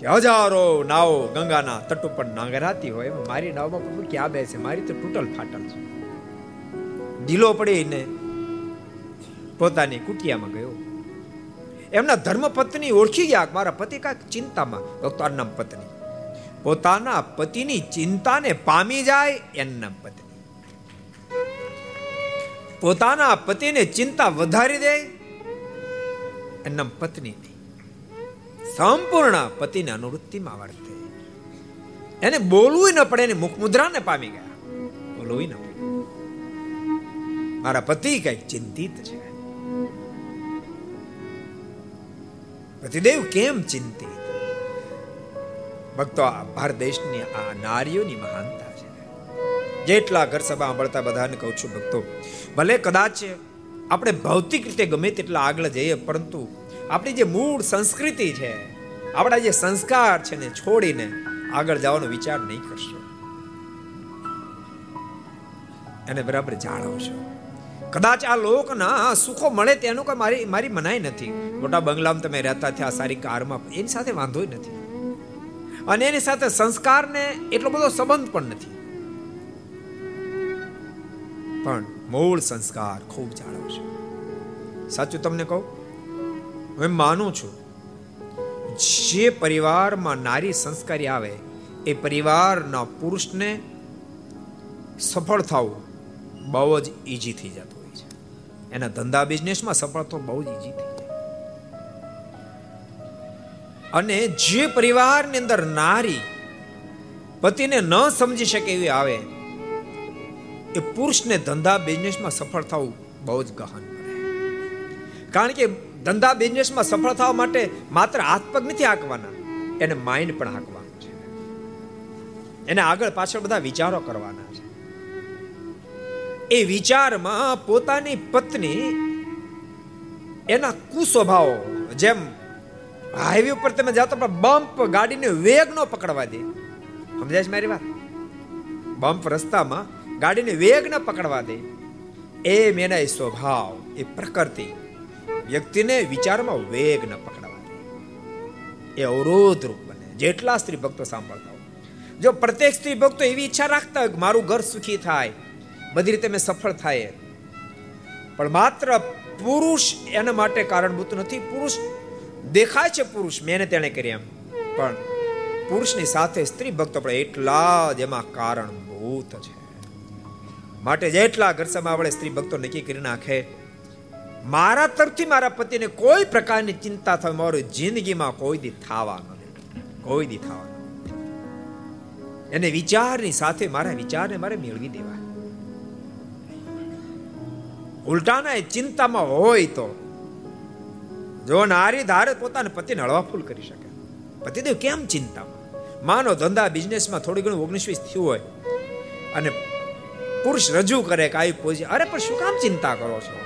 કે હજારો નાવ ગંગાના તટ ઉપર નાંગરાતી હોય મારી નાવમાં પ્રભુ ક્યાં બેસે? મારી તો તૂટલ ફાટલ છે. ઢીલો પડીને પોતાની કુટિયામાં ગયો. એમના ધર્મપત્ની ઓળખી ગયા મારા પતિ કાંઈક ચિંતામાં ભક્તો પત્ની. પોતાના પતિની ચિંતાને પામી જાય એમના પત્ની. પોતાના પતિને ચિંતા વધારી દે એમના પત્ની સંપૂર્ણ પતિને અનુવૃત્તિમાં વર્તે એને બોલવું ન પડે, એને મુખ મુદ્રાને પામી ગયા. બોલવું ન પડે. મારા પતિ કઈ ચિંતિત છે. પતિદેવ કેમ ચિંતિત? ભક્તો, આ ભારત દેશની આ નારીઓની મહાનતા. જેટલા ઘર સભા સાંભળતા બધાને કહું છું ભક્તો, ભલે કદાચ આપણે ભૌતિક રીતે ગમે તેટલા આગળ જઈએ, પરંતુ આપણી જે મૂળ સંસ્કૃતિ છે, આપણા જે સંસ્કાર છે ને છોડીને આગળ જવાનો વિચાર નહીં કરશો. એને બરાબર જાળવશો કદાચ આ લોકના સુખો મળે તેનું કોઈ મારી મારી મનાઈ નથી. મોટા બંગલામાં તમે રહેતા થયા સારી કારમાં એની સાથે વાંધો નથી. અને એની સાથે સંસ્કારને એટલો બધો સંબંધ પણ નથી. પણ મૂળ સંસ્કાર ખૂબ જાળવશે સાચું તમને કહું? હું માનું છું, જે પરિવારમાં નારી સંસ્કારી આવે, એ પરિવારના પુરુષને સફળ થવું બહુ જ ઈજી થઈ જતું હોય છે. એના ધંધા બિઝનેસમાં સફળ થવું બહુ જ ઈજી થઈ જાય. અને જે પરિવારની અંદર નારી પતિને ન સમજી શકે એવી આવે એ પુરુષને ધંધા બિઝનેસમાં સફળ થવું બહુ જ ગહન કારણ કે ધંધા બિઝનેસમાં સફળ થવા માટે માત્ર હાથ પગ નથી હાંકવાના, એને માઇન્ડ પણ હાંકવાનું છે. એને આગળ પાછળ બધા વિચારો કરવાના છે. એ વિચારમાં પોતાની પત્ની એના કુસ્વભાવો, જેમ હાઈવે ઉપર તમે જાતો પણ બમ્પ ગાડીને વેગ નો પકડવા દે. સમજાય છે મારી વાત? બમ્પ રસ્તામાં ગાડીને વેગ ન પકડવા દે. એમ એના સ્વભાવ, એ પ્રકૃતિ. વ્યક્તિને વિચારમાં વેગ ન પકડવા દે. એ અવરોધ રૂપ બને, જેટલા સ્ત્રી ભક્તો સાંભળતા હોય. જો પ્રત્યેક સ્ત્રી ભક્તો એવી ઈચ્છા રાખતા હોય કે મારું ઘર સુખી થાય, બધી રીતે મેં સફળ થાય પણ માત્ર પુરુષ એના માટે કારણભૂત નથી, પુરુષ દેખાય છે પુરુષ મેં તેણે કરી એમ. પણ પુરુષની સાથે સ્ત્રી ભક્તો પણ એટલા જ એમાં કારણભૂત છે. માટે જેટલા ઘર આપણે સ્ત્રી ભક્તો નક્કી કરી નાખે. મારા તરફથી મારા પતિને કોઈ પ્રકારની ચિંતા થાય મારી જિંદગીમાં કોઈ દી થવા ન કોઈ દી થવા એને વિચારની સાથે મારા વિચારને મારે મેળવી દેવા ઉલટાના એ ચિંતામાં હોય તો જો નારી ધારે પોતાના પતિને હળવાફૂલ કરી શકે. પતિદેવ કેમ ચિંતામાં? માનો ધંધા, બિઝનેસમાં થોડી ઘણું ઓગણીસ વીસ થયું હોય અને પુરુષ રજૂ કરે કે આવી પોઝી અરે, પણ શું કામ ચિંતા કરો છો?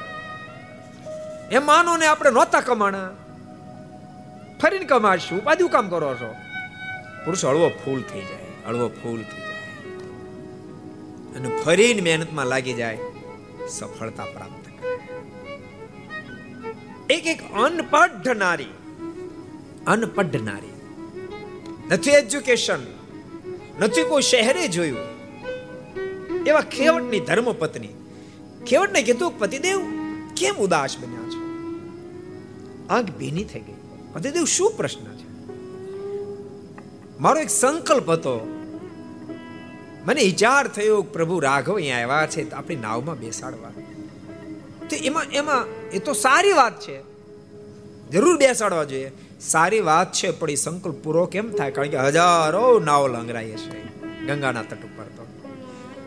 એ માનો ને આપણે નહોતા કમાણા. ફરીને કમાશું. ઉપાધિ કામ કરો છો? પુરુષ હળવો ફૂલ થઈ જાય. હળવો ફૂલ થઈ જાય. અને ફરીને મહેનતમાં લાગી જાય. સફળતા પ્રાપ્ત કરે. એક એક અનપઢ નારી. અનપઢ નારી. નથી એજ્યુકેશન નથી કોઈ શહેરે જોયું. એવા ખેવટની ધર્મપત્ની ખેવટને કીધું પતિદેવ કેમ ઉદાસ બન્યા છો? આંખ ભીની થઈ ગઈ. પતિદેવ, શું પ્રશ્ન છે? મારો એક સંકલ્પ હતો. મને વિચાર થયો પ્રભુ રાઘવ અહીંયા આવ્યા છે આપણી નાવમાં બેસાડવા. તો એમાં એમાં, એ તો સારી વાત છે. જરૂર બેસાડવા જોઈએ. સારી વાત છે, પણ એ સંકલ્પ પૂરો કેમ થાય? કારણ કે હજારો નાવ લંગરાય છે ગંગાના તટ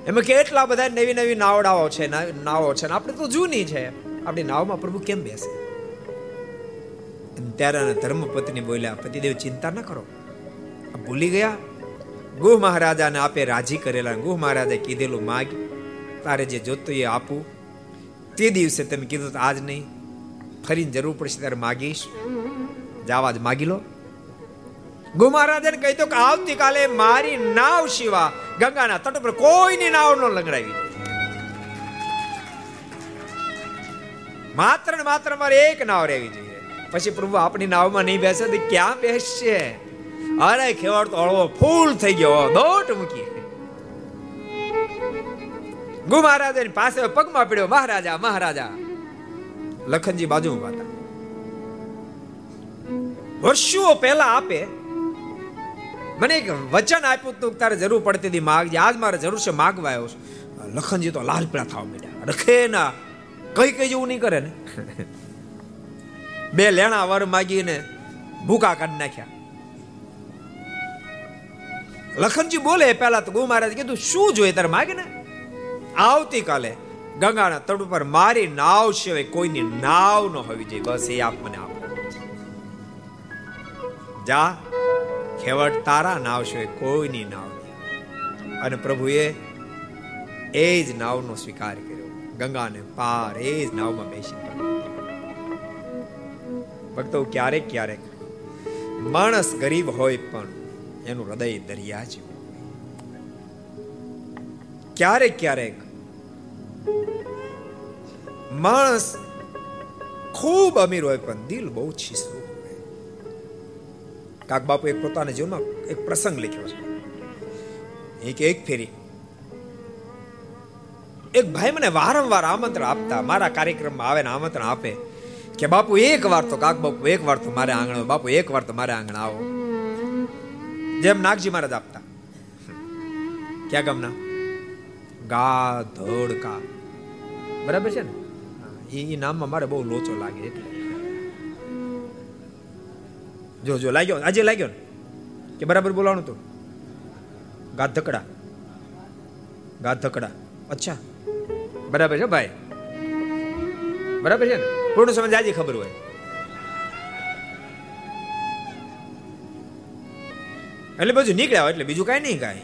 એમાં કેટલા બધા નવી નવી નાવડાઓ છે નાવો છે આપણે તો જૂની છે. આપણી નાવમાં પ્રભુ કેમ બેસે? ત્યારે ધર્મપત્ની બોલ્યા, પતિદેવ, ચિંતા ન કરો. ભૂલી ગયા? ગુહ મહારાજાને આપે રાજી કરેલા ગુહ મહારાજે કીધેલું માગ, તારે જે જોતું એ આપું. તે દિવસે તમે કીધું આજ નહીં. ફરીને જરૂર પડશે ત્યારે માગીશ. જાવા જ માગી લો. ગુ કહી દો કે આવતીકાલે મારી નાવ શિવા ગંગાના તટ પર કોઈની નાવ ન લંગડાવી. માત્ર ને માત્ર મારે એક નાવ રહેવી જોઈએ. પછી પ્રભુ આપણી નાવમાં નહીં બેસે તો ક્યાં બેસશે? અરે ખેવાડ તો હળવો ફૂલ થઈ ગયો દોટ મૂકી. ગુ મહારાજાની પાસે પગમાં પડ્યો, મહારાજા મહારાજા. લખનજી બાજુ ઊભા હતા વર્ષો પહેલા આપે મને એક વચન આપ્યું તું તારે જરૂર પડતી હતી માગજે આજ મારે જરૂર છે માગવા આવ્યો છું. લખનજી તો લાલ પીળા થવા માંડ્યા. રખે ના. કઈ કઈ જેવું નહીં કરે ને. બે લેણા વર માગીને ભૂકા કાઢી નાખ્યા. લખનજી બોલે, પહેલા તો ગુ મહારાજ કીધું, શું જોઈએ તારે માગે ને આવતીકાલે ગંગાના તટ ઉપર મારી નાવ સિવાય કોઈની નાવ ન હોવી જોઈએ. બસ એ આપ મને આપો. જા. ખેવડ તારા નાવ સિવાય કોઈની નાવ અને પ્રભુએ એ જ નાવનો સ્વીકાર કર્યો. ગંગાને પાર એ જ નાવમાં બેસી ભક્તો, ક્યારેક ક્યારેક માણસ ગરીબ હોય પણ એનું હૃદય દરિયા જેવું ક્યારેક ક્યારેક માણસ ખૂબ અમીર હોય પણ દિલ બહુ હોય કાક બાપુ એક પોતાના જીવનમાં એક પ્રસંગ લખ્યો છે. એક એક ફેરી. એક ભાઈ મને વારંવાર આમંત્રણ આપતા, મારા કાર્યક્રમમાં આવે ને આમંત્રણ આપે કે, બાપુ, એક વાર તો કાક બાપુ એક વાર તો મારે આંગણ બાપુ, એક વાર તો મારે આંગણે આવો. જેમ નાગજી મહારાજ આપતા. ક્યાં ગામના? ગા ધોડકા બરાબર છે ને? એ નામમાં મારે બહુ લોચો લાગે એટલે. જો જો, લાગ્યો, આજે લાગ્યો ને. કે બરાબર બોલાવાનું તું. ગાધકડા ગાધકડા અચ્છા. બરાબર છે ભાઈ. બરાબર છે ને? પૂર્ણ સમજ આજે ખબર હોય. એટલે બધું નીકળ્યા એટલે બીજું કાંઈ નહીં કાંઈ.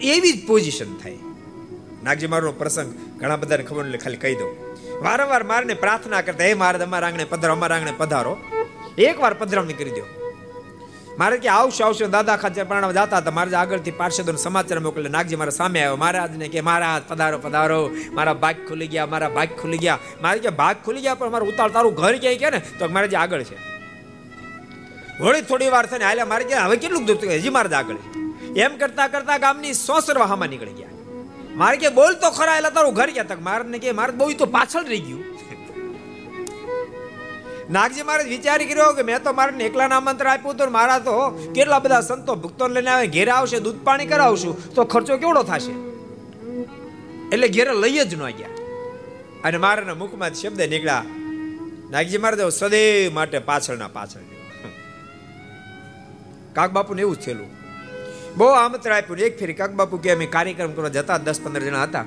એવી જ પોઝિશન થાય. નાગજી, મારો પ્રસંગ ઘણા બધાને ખબર એટલે ખાલી કહી દઉં. વારંવાર મારને પ્રાર્થના કરતા, હે મહારાજ અમારા આંગણે પધારો, અમારા આંગણે પધારો. એક વાર પધરામણી કરી દો. મારે કે આવશે આવશે દાદા ખાતે પ્રાણ જતા હતા. મારે આગળથી પાર્ષદોને સમાચાર મોકલે નાગજી મારા સામે આવ્યો. મહારાજને કે મહારાજ પધારો પધારો. મારા ભાગ ખુલી ગયા, મારા ભાગ ખુલી ગયા. મારે કે, ભાગ ખુલી ગયા, પણ મારું ઉતાળ તારું ઘર ક્યાંય કે ને? તો મારે જે આગળ છે. વળી થોડી વાર થઈને હાલ્યા. મારે કે, હવે કેટલું દૂર હજી મારે આગળ એમ કરતા કરતા ગામની સોસર વાહામાં નીકળી ગયા. મારે કે બોલ તો ખરા એટલે તારું ઘર ગયા તક? મારે કે, મારે બહુ તો પાછળ રહી ગયું. નાગજી મહારાજ વિચારી કર્યો કે મેં તો મારે એકલા આમંત્રણ આપ્યું હતું મારા તો કેટલા બધા સંતો ભક્તો લઈને આવે, ઘેરે આવશે, દૂધ પાણી કરાવશું, તો ખર્ચો કેવડો થશે? એટલે ઘેરે લઈ જ ન ગયા. અને મારાના મુખમાં શબ્દ નીકળ્યા, નાગજી મહારાજ સદૈવ માટે પાછળના પાછળ કાક બાપુને એવું થયેલું. બહુ આમંત્રણ આપ્યું એક ફેરી કાક બાપુ કે અમે કાર્યક્રમ કરવા જતા દસ પંદર જણા હતા.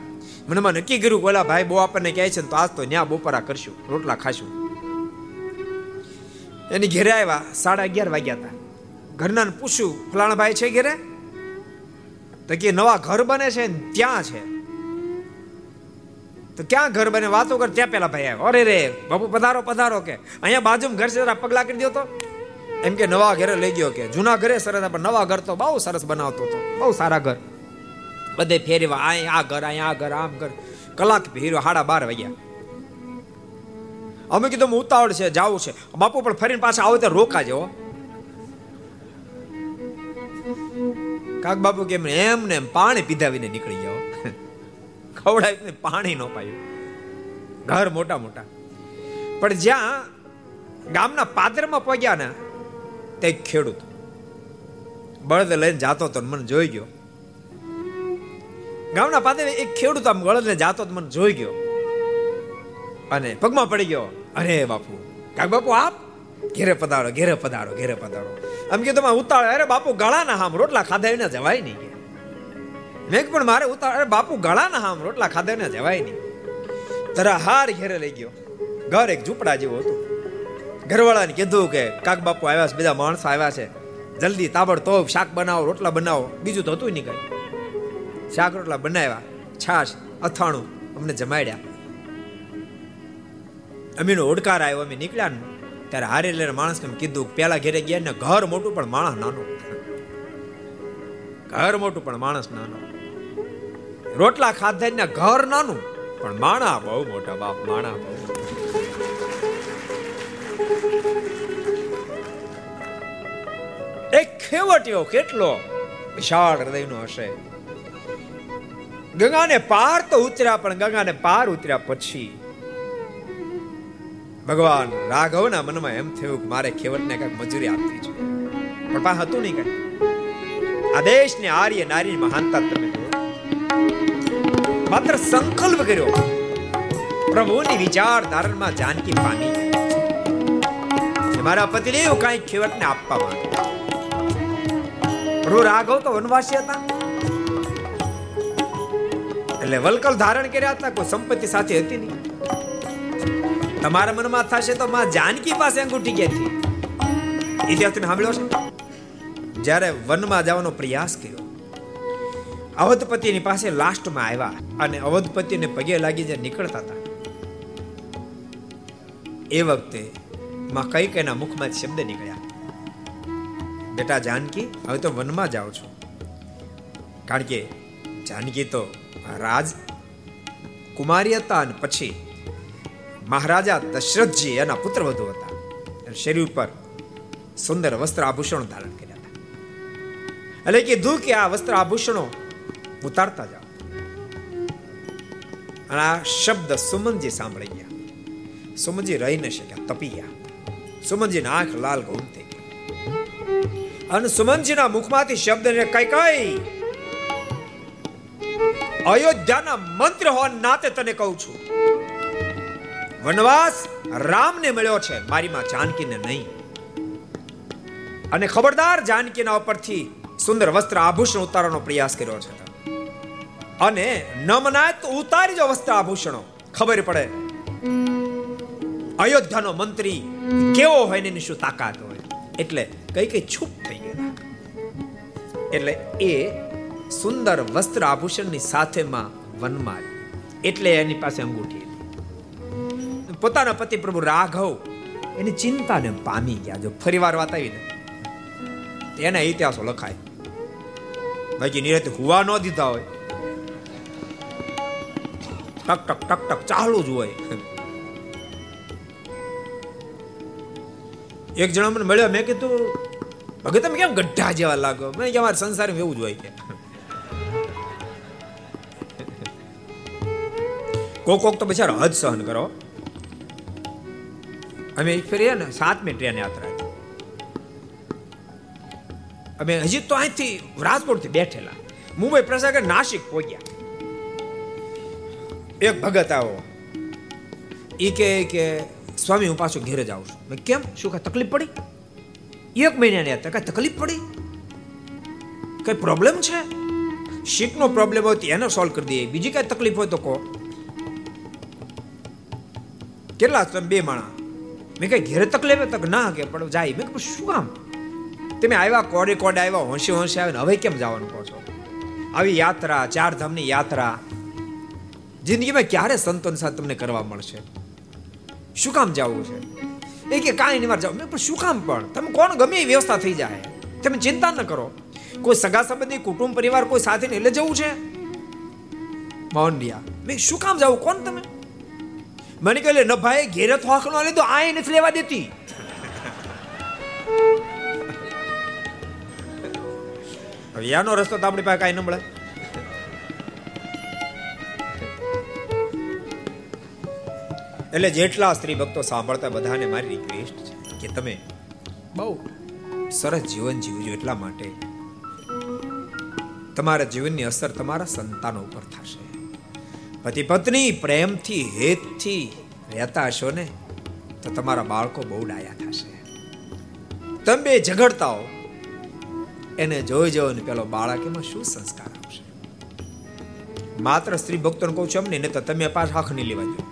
મનમાં નક્કી કર્યું, ઓલા ભાઈ, બહુ આપણને કહે છે તો આજ તો ન્યા બપોરા કરશું, રોટલા ખાશું. એની ઘેરે આવ્યા, સાડા અગિયાર વાગ્યા હતા. ઘરના પૂછ્યું, ફલાણા ભાઈ છે ઘેરે? તો કે, નવા ઘર બને છે ત્યાં છે. તો ક્યાં ઘર બને? વાતો કર, ત્યાં પેલા ભાઈ આવ્યો. અરે રે, બાપુ, પધારો પધારો, કે. અહીંયા બાજુમાં ઘર છે પગલા કરી દો તો. એમ કે નવા ઘરે લઈ ગયો કે. જૂના ઘરે સરસ, પણ નવા ઘર તો બહુ સરસ બનાવતો હતો. બહુ સારા ઘર. બધે ફેરવા અહીં આ ઘર આ ઘર, આમ ઘર. કલાક ભીરો હાડા બાર વાગ્યા. અમે કીધું ઉતાવળ છે, જાવું છે. બાપુ પણ ફરીને પાછા આવે તો રોકા જેવો કાક બાપુ કેમ એમ ને એમ પાણી પીધાવીને નીકળી જાઓ ખવડાવીને પાણી ન પાયું. ઘર મોટા મોટા. પણ જ્યાં ગામના પાદરમાં પગ્યા ને તે ખેડૂત. બળદ લઈને જાતો તો મને જોઈ ગયો. ગામના પાદરે એક ખેડૂત આમ બળદને જાતો તો મને જોઈ ગયો. અને પગમાં પડી ગયો. અરે બાપુ, કાક બાપુ આપ? ઘેરે પધારો ઘેરે પધારો ઘેરે પધારો. આમ કે તમે ઉતાળ અરે બાપુ ગળા ના હામ રોટલા ખાધા એને જવાય નહીં. મેં પણ મારે ઉતાળ અરે બાપુ ગળા ના હામ રોટલા ખાધા એને જવાય નહીં. તરા હાર ઘેરે લઈ ગયો. ઘર એક ઝૂંપડા જેવું હતું. ઘરવાળાને કીધું કે, કાક બાપુ આવ્યા છે, બધા માણસો આવ્યા છે. જલ્દી તાબડતોબ શાક બનાવો, રોટલા બનાવો, બીજું તો હતું નહીં કઈ. શાક, રોટલા બનાવ્યા, છાશ, અથાણું અમને જમાડ્યા. અમીનો ઓડકાર આવ્યો, અમે નીકળ્યા ને, ત્યારે હારે લઈને માણસ કીધું પેલા ઘેરે ગયા ને, ઘર મોટું પણ માણસ નાનું. ઘર મોટું પણ માણસ નાનો. રોટલા ખાધા ને, ઘર નાનું, પણ માણા બહુ મોટા બાપ, માણા બહુ. એક ખેવટીઓ કેટલો? વિશાળ હૃદયનો હશે. ગંગાને પાર તો ઉતર્યા, પણ ગંગાને પાર ઉતર્યા પછી. ભગવાન રાઘવના મનમાં એમ થયું કે મારે ખેવટને કંઈક મજૂરી આપવી છે. પણ પા હતું નહીં કંઈ. આ દેશને આર્ય નારી મહાનતા તમે માત્ર સંકલ્પ કર્યો. પ્રભુની વિચારધારણમાં જાનકી પામી. મારા પતિને એવું કઈ ખેવટને આપવા માંગે. પ્રભુ રાઘવ તો વનવાસી હતા. એટલે વલકલ ધારણ કર્યા હતા, કોઈ સંપત્તિ સાથે હતી નહીં. તમારા મનમાં થશે તો માં જાનકી પાસે અંગૂઠી ક્યાંથી ઇતિહાસ તમે સાંભળ્યો છે જ્યારે વનમાં જવાનો પ્રયાસ કર્યો, અવધપતિની પાસે લાસ્ટમાં આવ્યા અને અવધપતિને પગે લાગી જે નીકળતા હતા, એ વખતે માં કઈ કઈના મુખમાં શબ્દ નીકળ્યા. બેટા જાનકી, હવે તો વનમાં જાઓ છો. કારણ કે જાનકી તો રાજ કુમારી હતા અને પછી મહારાજા દશરથજી એના પુત્ર વધુ હતા શરીર ઉપર સુંદર વસ્ત્ર આભૂષણો ધારણ કર્યા હતા. એટલે કીધું કે આ વસ્ત્ર આભૂષણો ઉતારતા જાઓ. અને આ શબ્દ સુમનજી સાંભળી ગયા. સુમનજી રહી ન શક્યા, તપી ગયા. સુમનજી આંખ લાલ ઘૂમ ગઈ. અને સુમનજીના મુખમાંથી શબ્દ ને કઈ કઈ અયોધ્યાના મંત્ર હોવા નાતે તને કહું છું. વનવાસ રામને મળ્યો છે, મારી માં જાનકીને નહીં. અને ખબરદાર જાનકીના ઉપરથી સુંદર વસ્ત્ર આભૂષણ ઉતારવાનો પ્રયાસ કર્યો છે. અને ન મનાય તો ઉતારી જો વસ્ત્ર આભૂષણો, ખબર પડે. અયોધ્યાનો મંત્રી કેવો હોય ને શું તાકાત હોય? એટલે કઈ કઈ છૂપ થઈ ગયા એટલે એ સુંદર વસ્ત્ર આભૂષણની સાથેમાં વનમાં એટલે એની પાસે અંગૂઠી પોતાના પતિ પ્રભુ રાઘવ એની ચિંતાને પામી ગયા. જો ફરીવાર વાત આવી ને એના ઇતિહાસો લખાય. બાકી નિરત હુવા ન દીધા હોય. ટક ટક ટક ટક, ચાલુ જ હોય. એક જણા મને મળ્યો, મેં કીધું, ભગત, તમે કેમ ગઢા જેવા લાગો? મેં કે અમારા સંસાર એવું જ હોય કે કોક કોક તો બચારો હદ સહન કરો. અમે ફેરીએ ફેર ને, સાતમી ટ્રેન યાત્રા અમે હજી તો અહીંથી રાજકોટથી બેઠેલા. મુંબઈ પ્રસાગર નાસિક પહોંચ્યા. એક ભગત આવો. એ કે સ્વામી, હું પાછો ઘેરે જાઉં છું. મેં કેમ? શું કઈ તકલીફ પડી? એક મહિનાની હતા કઈ તકલીફ પડી? કઈ પ્રોબ્લેમ છે? શીખનો પ્રોબ્લેમ હોય એને સોલ્વ કરી દઈએ. બીજી કઈ તકલીફ હોય તો કહો. કેટલા તમે બે માણા મેં કઈ ઘેરે તકલીફ તક ના કે, પણ જાય. મેં કહ્યું શું કામ? તમે આવ્યા, કોડે કોડે આવ્યા, હોંશે હોંશે આવ્યા હવે કેમ જવાનું કહો છો? આવી યાત્રા ચાર ધામની યાત્રા. જિંદગીમાં ક્યારે સંતોન સાથે તમને કરવા મળશે? શું કામ જવું છે? એ કે કાંઈ નહીં, મારે જાવ. પણ શું કામ પણ? તમે કોણ? ગમે એ વ્યવસ્થા થઈ જાય. તમે ચિંતા ન કરો. કોઈ સગા સંબંધી, કુટુંબ, પરિવાર કોઈ સાથે એટલે જવું છે? મોહનડિયા મેં શું કામ જવું? કોણ તમે? મને કહે ન ભાઈ, ઘેરે થોખ નો લીધો આ નથી લેવા દેતી. હવે આનો રસ્તો તો આપણી પાસે કાંઈ ન મળે. એટલે જેટલા સ્ત્રી ભક્તો સાંભળતા બધાને મારી રિક્વેસ્ટ છે કે તમે બહુ સરસ જીવન જીવજો એટલા માટે. તમારા જીવનની અસર તમારા સંતાનો ઉપર થશે. પતિ પત્ની પ્રેમથી, હેતથી રહેતા હશો ને, તો તમારા બાળકો બહુ ડાયા થશે. તમે બે ઝઘડતા હો એને જોઈ જવો ને પેલો બાળક એમાં શું સંસ્કાર આવશે માત્ર સ્ત્રી ભક્તોને કહું છું એમને ને તો તમે પાછ હાખ નહીં લેવા દો.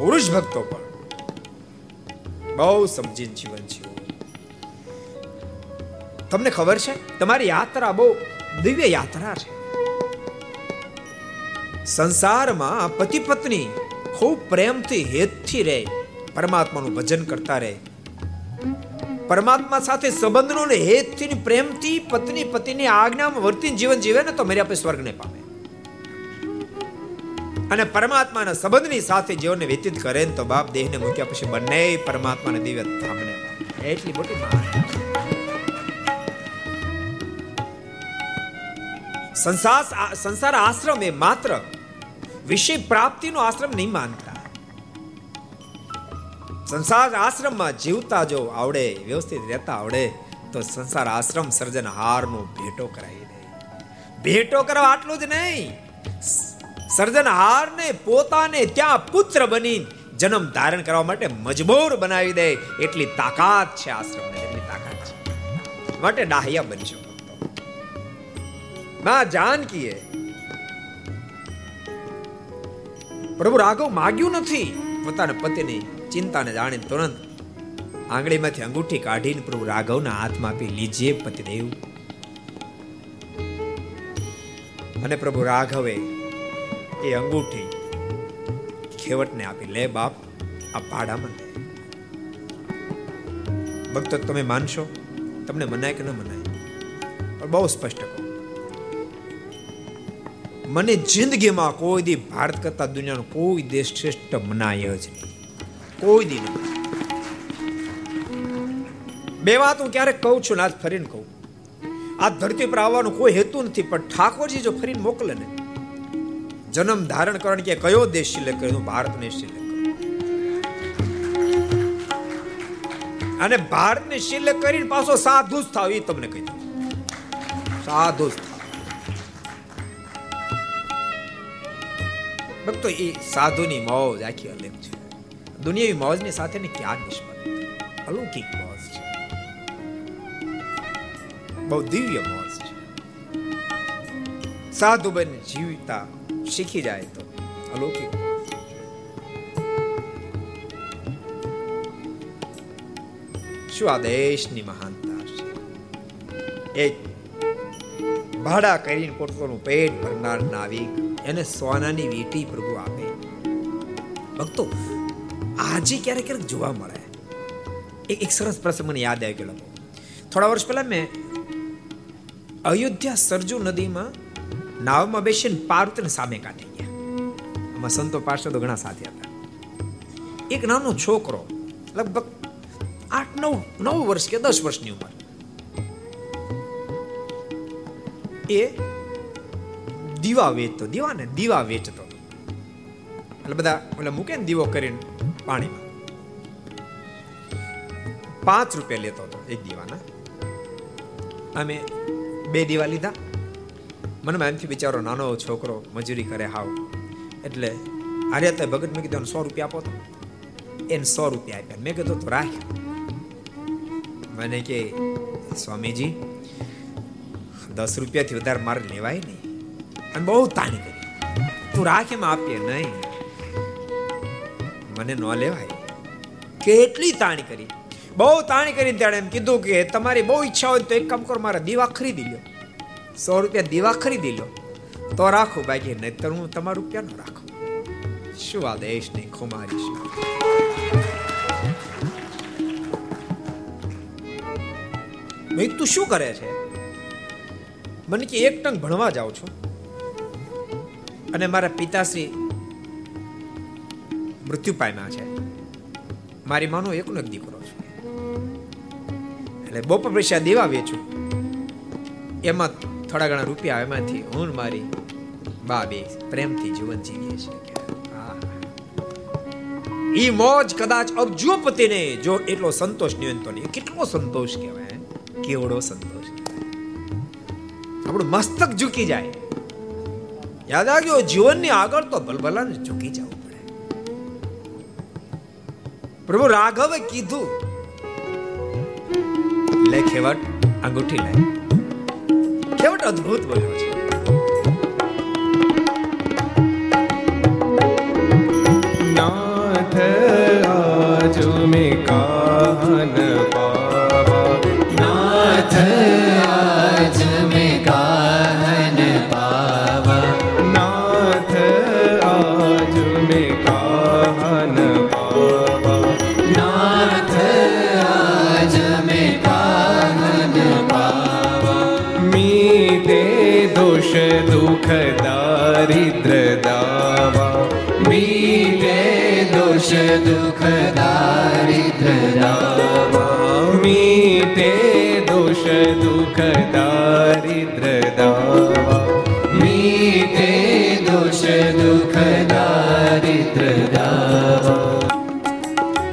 પુરુષ ભક્તો પણ બહુ સમજીને જીવન જીવો. તમને ખબર છે, તમારી યાત્રા બહુ દિવ્ય યાત્રા છે. સંસારમાં પતિ પત્ની ખૂબ પ્રેમથી હેતથી રહે, પરમાત્માનું ભજન કરતા રહે. પરમાત્મા સાથે સંબંધનો ને હેતથી પ્રેમથી પત્ની પતિની આજ્ઞામાં વર્તીને જીવન જીવે ને તો મેરે આપણે સ્વર્ગને પામે. અને પરમાત્માના સંબંધની સાથે જીવનને વ્યતીત કરે તો બાપ દેહને મૂક્યા પછી બંને પરમાત્માને દિવ્ય થામને એટલી મોટી સંસાર સંસાર આશ્રમ એ માત્ર વિષય પ્રાપ્તિનો આશ્રમ નહીં માનતા. સંસાર આશ્રમમાં જીવતા જો આવડે, વ્યવસ્થિત રહેતા આવડે, તો સંસાર આશ્રમ સર્જનહારનો ભેટો કરાવી દે. ભેટો કરવા આટલું જ નહીં. સર્જનહારને પોતાને ત્યાં પુત્ર બની જન્મ ધારણ કરવા માટે મજબૂર બનાવી દે એટલી તાકાત છે આશ્રમને, એટલી તાકાત છે. માટે ડાહ્યા બનશો માં જાનકીએ પ્રભુ રાઘવ માગ્યું નથી. પોતાના પતિની ચિંતાને જાણીને તુરંત આંગળીમાંથી અંગૂઠી કાઢીને પ્રભુ રાઘવના હાથમાં આપી લીજીએ પતિદેવ. અને પ્રભુ રાઘવે એ અંગૂઠી ખેવટને આપી. લે બાપ, આ ભાડામાં ભક્તો, તમે માનશો? તમને મનાય કે ન મનાય? પણ બહુ સ્પષ્ટ કહો. મને જિંદગીમાં કોઈ દી ભારત કરતા દુનિયાનો કોઈ દેશ શ્રેષ્ઠ મનાય જ નહીં. કોઈ દી નહીં. બે વાત હું ક્યારેક કહું છું ને આજ ફરીને કહું. આ ધરતી પર આવવાનો કોઈ હેતુ નથી, પણ ઠાકોરજી જો ફરીને મોકલે ને જન્મ ધારણ કરણ કે કયો દેશ સિલેક્ટ કર્યો ભારતને સિલેક્ટ કર્યો અને ભારતને સિલેક્ટ કરીને પાછો સાધુ જ થાવ, એ તમને કહી દઉં. સાધુ જ થાવ. ભક્તો, એ સાધુની મોજ આખી અલગ છે. દુનિયાવી મોજની સાથે ને ક્યાં નિષ્ફળ? અલૌકિક મોજ છે. બહુ દિવ્ય મોજ છે. સાધુ બને જીવતા શીખી જાય તો અલૌકિક. શું આ દેશની મહાનતા છે? એક ભાડા કરીને પોતાનું પેટ ભરનાર નાવિક એને સોનાની વીટી પ્રભુ આપે. ભક્તો, આજે ક્યારેક ક્યારેક જોવા મળે. એક એક સરસ પ્રસંગ મને યાદ આવી ગયો. થોડા વર્ષ પહેલા મેં અયોધ્યા સરજુ નદીમાં નાવમાં બેસીને પાર્વતીને સામે કાઢી ગયા. આમાં સંતો પાર્ષદો ઘણા સાથે હતા. એક નાનો છોકરો, લગભગ આઠ, નવ નવ વર્ષ કે દસ વર્ષની ઉંમર. એ દીવા વેચતો દીવા ને દીવા વેચતો. એટલે બધા ઓલા મૂકે ને દીવો કરીને પાણીમાં. પાંચ રૂપિયા લેતો હતો એક દીવાના. અમે બે દીવા લીધા. મને એમથી બિચારો નાનો છોકરો મજૂરી કરે હાવ. એટલે આર્યા તો ભગત મેં કીધું સો રૂપિયા આપો તો. એને સો રૂપિયા આપ્યા મેં કીધું, તો રાખ. મને કે, સ્વામીજી, દસ રૂપિયાથી વધારે મારે લેવાય નહીં. અને બહુ તાણી કરી. તું રાખ, એમાં આપીએ નહીં. મને ન લેવાય. કેટલી તાણી કરી. બહુ તાણી કરી ત્યારે એમ કીધું કે, તમારી બહુ ઈચ્છા હોય તો એક કામ કરો, મારા દીવા ખરીદી લો સો રૂપિયા દીવા ખરીદી લો. તો રાખો બાકી, નહીતર હું તમારું ક્યાં રાખું? શું આ દેશની ખુમારી છે? મેં તું શું કરે છે? મને કે એક ટંગ ભણવા જાઉં છું. અને મારા પિતાશ્રી મૃત્યુ પામ્યા છે. મારી માનો એકનો એક દીકરો છું. એટલે બપોર પૈસા દેવા વેચું. એમાં થોડા ઘણા રૂપિયા એમાંથી હું મારી બા બે પ્રેમથી જીવન જીવીએ છીએ. ઈ મોજ કદાચ અબજોપતિને જો એટલો સંતોષ નહીં તો નહીં. કેટલો સંતોષ કહેવાય કેવડો સંતોષ આપણું મસ્તક ઝૂકી જાય. યાદ રાખજો, જીવનની આગળ તો ભલભલાને ઝૂકી જવું પડે. પ્રભુ રાઘવે કીધું લે ખેવટ અંગૂઠી લે. કેવટ અદ્ભુત બોલ્યો છે. નાથ આજુ મેં કાન પાવા. નાથ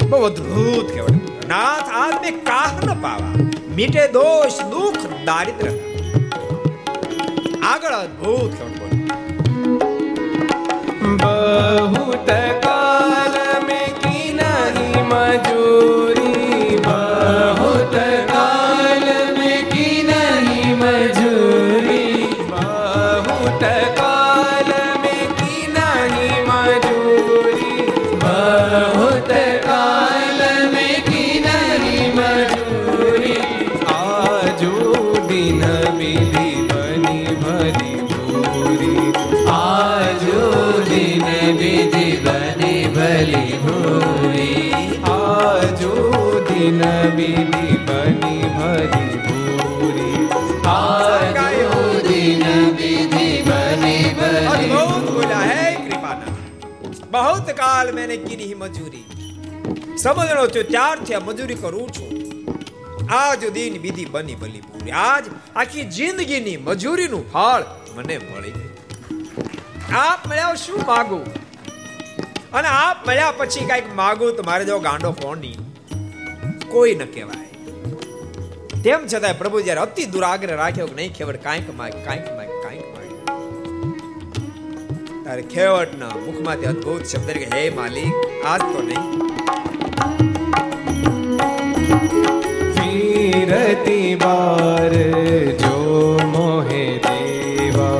બહુ અદ્ભુત કહેવાય નાથ આદમે કાહ ન પાવા મીટે દોષ દુઃખ દારિદ્ર આગળ અદ્ભુત કહેવાય બહુ તક સમજણો છો ત્યારથી આ મજૂરી કરું છું. આજ દિન વિધિ બની ભલી પૂરી આજ આખી જિંદગીની મજૂરીનું ફળ મને મળી ગયું. આપ મળ્યા શું માગું? અને આપ મળ્યા પછી કંઈક માગું તો મારે જો ગાંડો ફોન નહીં કોઈ ન કહેવાય. તેમ છતાંય પ્રભુ જ્યારે અતિ દુરાગ્રહ રાખ્યો કે નહીં ખેવડ કાંઈક માગ કાંઈક માગ કાંઈક માગ. તારે ખેવડના મુખમાંથી અદ્ભુત શબ્દ હે માલિક, આજ તો નહીં. ફીરતી બાર જો મોહે દેવા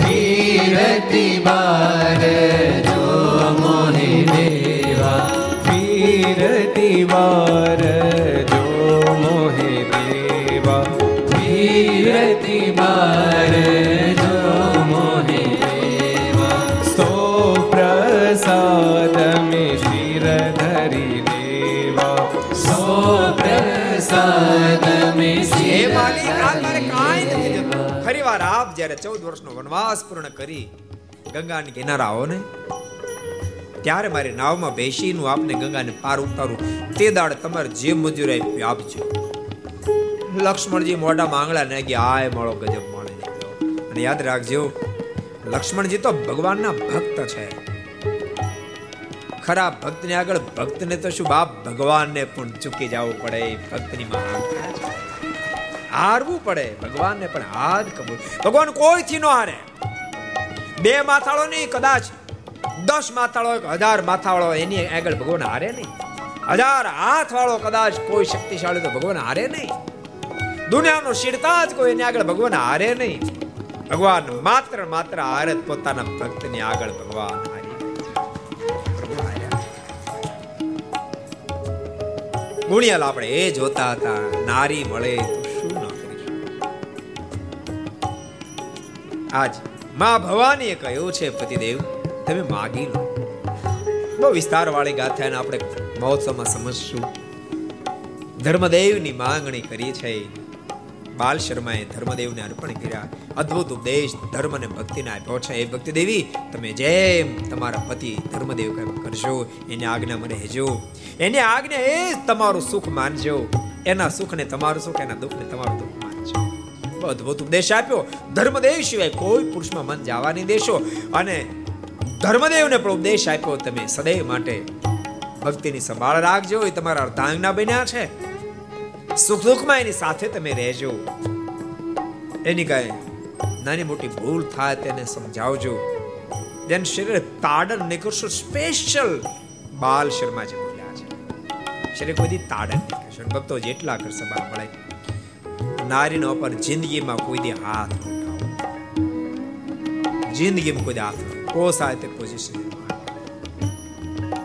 કીર્તિ બાર જો મોહે દેવા ફીરતી બાર ફરી વાર આપ જ્યારે ચૌદ વર્ષનો વનવાસ પૂર્ણ કરી ગંગાને ને આવો ને, ત્યારે મારી નાવમાં બેસીને હું આપને ગંગાને પાર ઉતારું. તે દાડ તમારે જે મજૂર આપ્યું આપજો. લક્ષ્મણજી મોઢા માંગળા ને ગયા આય મળો ગજબ મળે અને યાદ રાખજો, લક્ષ્મણજી તો ભગવાનના ભક્ત છે. ખરા ભક્તને આગળ ભક્તને તો શું બાપ ભગવાનને પણ ચૂકી જવું પડે ભક્તની મહાનતા હારવું પડે, ભગવાનને પણ હાર કબૂલ. ભગવાન કોઈથી નો હારે? બે માથાળો નહીં, કદાચ દસ માથાળો હજાર માથાળો એની આગળ ભગવાન હારે નહીં. હજાર હાથ વાળો કદાચ કોઈ શક્તિશાળી તો ભગવાન હારે નહીં. દુનિયાનો શીરતા જ કોઈ એની આગળ ભગવાન હારે નહીં. ભગવાન માત્ર માત્ર હારે પોતાના ભક્તની આગળ ભગવાન ગુણિયાલ આપણે એ જોતા હતા, નારી મળે તો શું ન કરીશું? આજમાં ભવાનીએ કહ્યું છે, પતિદેવ, તમે માગી લો. બહુ વિસ્તાર વાળી ગાથા આપણે મહોત્સવમાં સમજશું. ધર્મદેવની માંગણી કરી છે. બાલ શર્માએ ધર્મદેવને અર્પણ કર્યા. અદ્ભુત ઉપદેશ ધર્મ અને ભક્તિને આપ્યો છે. એ ભક્તિ દેવી, તમે જેમ તમારા પતિ ધર્મદેવ કરશો, એને આજ્ઞા મને એની આજ્ઞા એ તમારું સુખ માનજો. એના સુખને તમારું સુખ, એના દુઃખને તમારું દુઃખ માનજો. અદ્ભુત ઉપદેશ આપ્યો. ધર્મદેવ સિવાય કોઈ પુરુષમાં મન જવા નહીં દેશો. અને ધર્મદેવને પણ ઉપદેશ આપ્યો, તમે સદૈવ માટે ભક્તિની સંભાળ રાખજો. એ તમારા અર્ધાંગના બન્યા છે. સુખ દુઃખમાં એની સાથે તમે રહેજો. એની કઈ નાની મોટી ભૂલ થાય તેને સમજાવજો. દેન શરીર તાડન નહીં સ્પેશિયલ બાલ શર્મા જે બોલ્યા છે. શરીર કોઈ તાડન નહીં ભક્તો જેટલા કરશે બાર મળે. નારીનો પર જિંદગીમાં કોઈ દી હાથ ઉઠાવો જિંદગીમાં કોઈ હાથ ન પોસાય તે પોઝિશન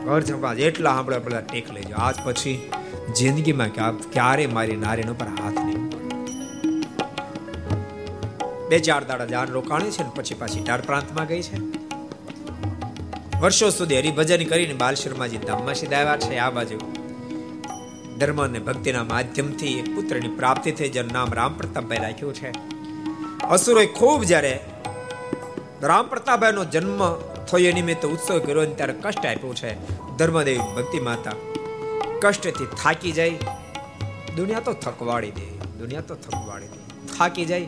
ઘર જમવા જેટલા સાંભળે પેલા ટેક લેજો. આજ પછી જિંદગીમાં ક્યારે મારી નારીનો પર હાથ નહીં બે ચાર દાડા જાન રોકાણે છે ને પછી પાછી ટાર પ્રાંતમાં ગઈ છે વર્ષો સુધી હરિભજન કરીને બાલ ધામમાં સીધા છે, આ બાજુ ધર્મ અને ભક્તિના માધ્યમથી પુત્રની પ્રાપ્તિ થઈ, જેનું નામ રામ પ્રતાપભાઈ રાખ્યું છે. અસુરોએ ખૂબ જ્યારે રામ પ્રતાપભાઈનો જન્મ થયો નિમિત્તે ઉત્સવ કર્યો ત્યારે કષ્ટ આપ્યું છે. ધર્મદેવી ભક્તિ માતા કષ્ટથી થાકી જાય. દુનિયા તો થકવાડી દે, દુનિયા તો થકવાડી દે. થાકી જાય.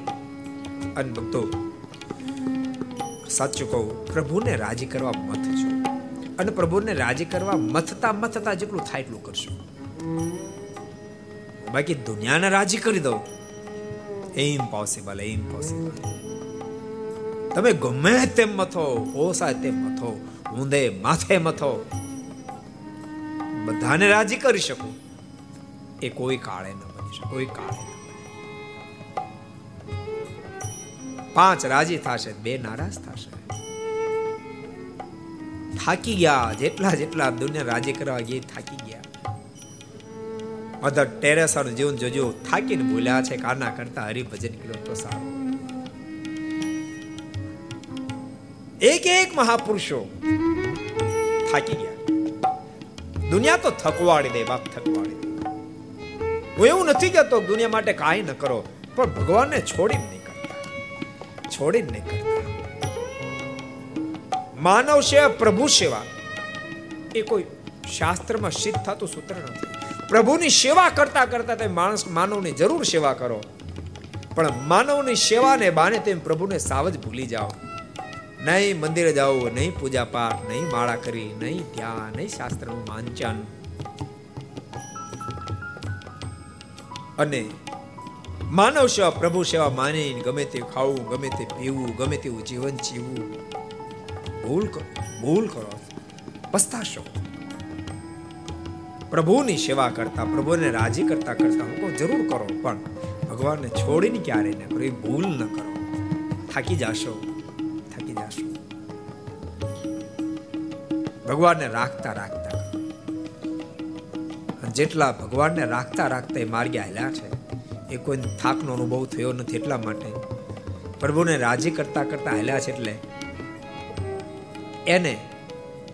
અને ભક્તો, સાચું કહું, પ્રભુને રાજી કરવા મત છો. અને પ્રભુને રાજી કરવા મથતા મથતા જેટલું થાય એટલું કરશો. બાકી દુનિયાને રાજી કરી દો ઇમ્પોસિબલ ઇમ્પોસિબલ તમે ગમે તેમ મથો ઓસા તેમ મથો, ઊંધે માથે મથો. બધાને રાજી કરી શકો. એ કોઈ કાળે ન બની શકે, કોઈ કાળે પાંચ રાજી થશે, બે નારાજ થશે. થાકી ગયા, જેટલા જેટલા દુનિયા રાજી કરવા ગઈ થાકી ગયા. મધર ટેરેસર જીવન જોજો, થાકીને ભૂલ્યા છે, કાના કરતા હરિભજન કર્યો તો સારો. એક એક મહાપુરુષો થાકી ગયા. દુનિયા તો થકવાડી દે, બાપ થકવાડી દે. હું એવું નથી કહેતો દુનિયા માટે કાંઈ ન કરો, પણ ભગવાનને છોડીને નહીં કરતા. છોડીને નહીં કરતા. માનવ સેવા, પ્રભુ સેવા. એ કોઈ શાસ્ત્રમાં સિદ્ધ થતું સૂત્ર નથી. પ્રભુની સેવા કરતા કરતા તમે માણસ, માનવની જરૂર સેવા કરો. પણ માનવની સેવાને બાને તેમ પ્રભુને સાવ જ ભૂલી જાઓ. નહીં મંદિરે જવું નહીં પૂજા પાઠ નહીં માળા કરી નહીં ધ્યાન, નહીં શાસ્ત્રનું વાંચન. અને માનવ સેવા, પ્રભુ સેવા માની ગમે તે ખાવું, ગમે તે પીવું, ગમે તેવું જીવન જીવવું, ભૂલ કરો ભૂલ કરો, પસ્તાશો. પ્રભુની સેવા કરતા, પ્રભુને રાજી કરતા કરતા હું જરૂર કરો, પણ ભગવાનને છોડીને ક્યારે ન કરો ભૂલ ન કરો. થાકી જાશો. થાકી જાશો. ભગવાનને રાખતા રાખતા. જેટલા ભગવાનને રાખતા રાખતા એ માર્ગે હાલ્યા છે, એ કોઈ થાકનો અનુભવ થયો નથી એટલા માટે. પ્રભુને રાજી કરતા કરતા હાલ્યા છે એટલે એને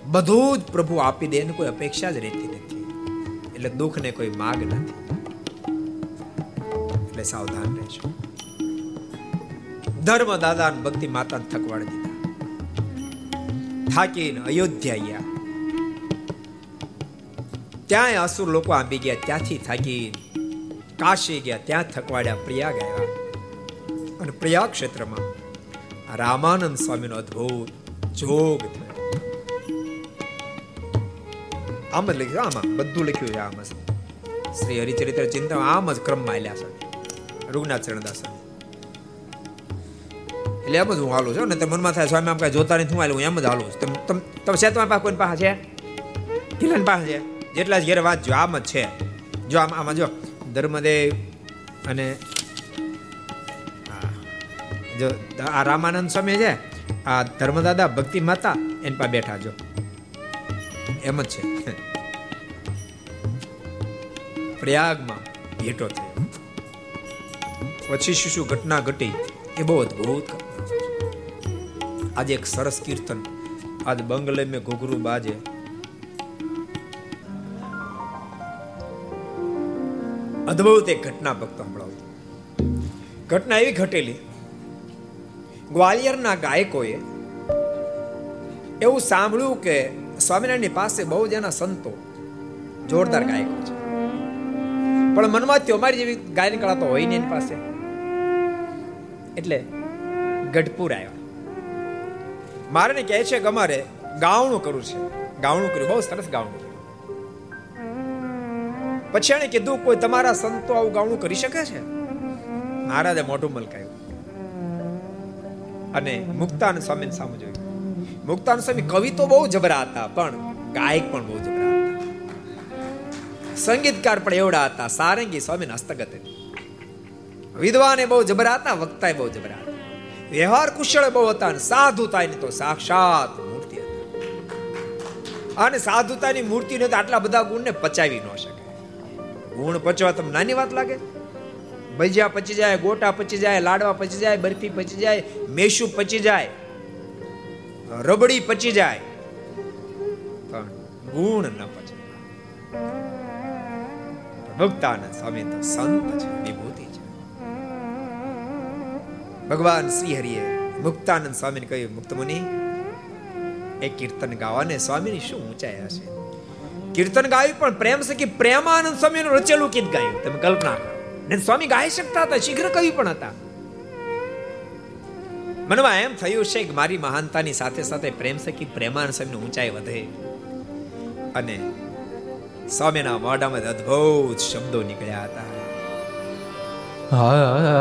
બધું જ પ્રભુ આપી દે એને કોઈ અપેક્ષા જ રહેતી નથી. એટલે દુઃખને કોઈ માગ નથી. એટલે સાવધાન રહેજો. ધર્મ દાદા ભક્તિ માતા થકવાડી દીધા. થાકીને અયોધ્યા ગયા ત્યાં અસુર લોકો આંબી ગયા, ત્યાંથી થાકી કાશી ગયા, ત્યાં થકવાડ્યા પ્રયાગ આવ્યા. અને પ્રયાગ ક્ષેત્રમાં રામાનંદ સ્વામીનો અદ્ભુત જોગ થયો. આમ જ લખ્યું, આમાં બધું લખ્યું છે, આમ શ્રી હરિચરિત્ર ચિંતા આમ જ ક્રમમાં આલ્યા છે. રૂગનાથ ચરણદાસ એટલે એમ જ હું હાલું છું ને તે મનમાં થાય સ્વામી આમ કઈ જોતા નથી હું હાલું, એમ જ હાલું છું. તમે તમે છે તમારી પાસે કોઈ પાસે છે? કિલન પાસે છે? જેટલા ઘેર જો, આમ જ છે. જો, આમ, આમાં જો ધર્મદેવ અને જો, આ રામાનંદ સ્વામી છે, આ ધર્મદાદા ભક્તિ માતા, એની પાસે બેઠા જો. એમ જ છે. પ્રયાગમાં ભેટો થયો. પછી શું ઘટના ઘટી? એ બહુ અદભુત. આજે એક સરસ કીર્તન. આજ બંગલે મેં ઘૂઘરું બાજે. અદ્ભુત એક ઘટના ભક્તો સંભળાવું ઘટના એવી ઘટેલી. ગ્વાલિયરના ગાયકોએ એવું સાંભળ્યું કે સ્વામિનારાયણની પાસે બહુ જ એના સંતો, જોરદાર ગાયકો છે. પણ મનમાં થયો અમારી જેવી ગાયન કળા તો હોય ને એની પાસે. એટલે ગઢપુર આવ્યા. મારે ને કહે છે કે અમારે ગાવણું કરવું છે. ગાવણું કર્યું. બહુ સરસ ગાવણું પછી એને કીધું, કોઈ તમારા સંતો આવું ગાવણું કરી શકે છે? મહારાજે મોઢું મલકાયું. અને મુક્તાન સ્વામી સામે જોયું. મુક્તાન સ્વામી કવિ તો બહુ જબરા હતા, પણ ગાયક પણ બહુ જબરા હતા. સંગીતકાર પણ એવડા હતા. સારંગી સ્વામી હસ્તગત વિદ્વાને બહુ જબરા હતા, વક્તાએ બહુ જબરા હતા. વ્યવહાર કુશળ બહુ હતા અને સાધુતાની તો સાક્ષાત મૂર્તિ હતા. અને સાધુતાની મૂર્તિને તો આટલા બધા ગુણને પચાવી ન શકે. ગુણ પચવા તમને નાની વાત લાગે? ભજીયા પચી જાય, ગોટા પચી જાય, લાડવા પચી જાય, બરફી પચી જાય મેશુ પચી જાય, રબડી પચી જાય. પણ ગુણ ન પચે. ભક્તાનંદ સ્વામી તો સંત છે ભગવાન શ્રી હરિએ મુક્તાનંદ સ્વામીને કહ્યું, મુક્ત મુનિ, એ કીર્તન ગાવાને સ્વામીની શું ઊંચાઈ હશે? કીર્તન ગાયું પણ પ્રેમ સખી પ્રેમાનંદ સ્વામીનું રચેલું ગીત ગાયું? તમે કલ્પના કરો. ને સ્વામી ગાઈ શકતા હતા, શીઘ્ર કવિ પણ હતા. મનમાં એમ થયું છે કે મારી મહાનતાની સાથે સાથે પ્રેમ સખી પ્રેમાનંદ સ્વામીની ઊંચાઈ વધે. અને સ્વામીના મોઢામાં અદ્ભુત શબ્દો નીકળ્યા હતા. Ah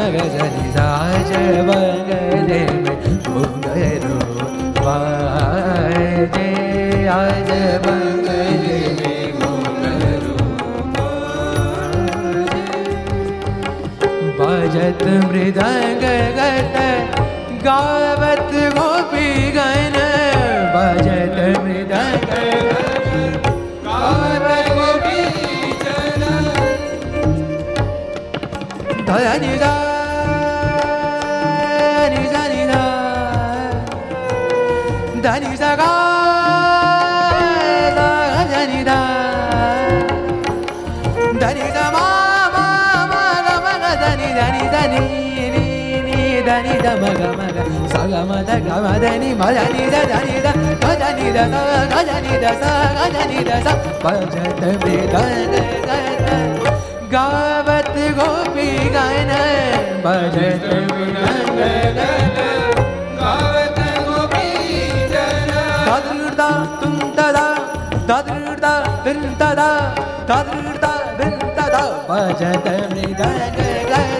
भगजनि साज भगने में भुगरो वाजे आज भगने में भुगरो भजत मृदंग गत गावत गोपी गण भजत मृदंग गावत गोपी जन धनि Bajatamida, gai gai gai.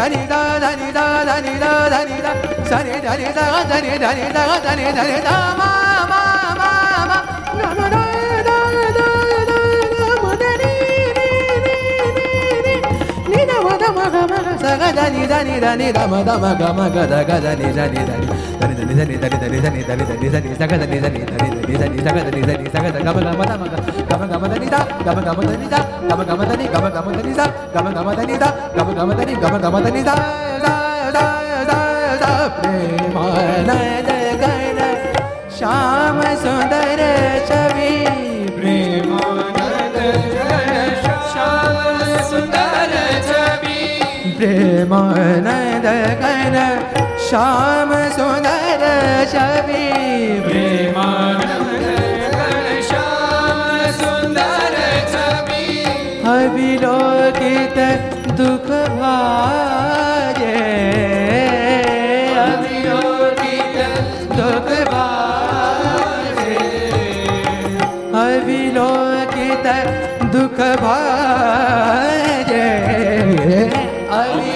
da ni da da ni da da ni da da ni da sa ni da ni da da ni da ni da da ni da ni da ma ma ma ma ga ma da da ni da ni da ni da ma da ma ga ma ga da ga da ni da ni da ni is any, that is any, that is any, છબી પ્રેમાનંદ શ્યામ સુંદર છબી હબી લોકિત દુઃખ ભાજે હબી લોકિત દુઃખ ભાજે હબી લોકિત દુઃખ ભાજે હબી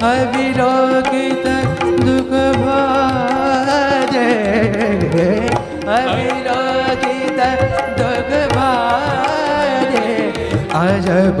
અવિરોગિત દુઃખ ભાજે અવિરોગિત દુઃખ ભાજે અજબ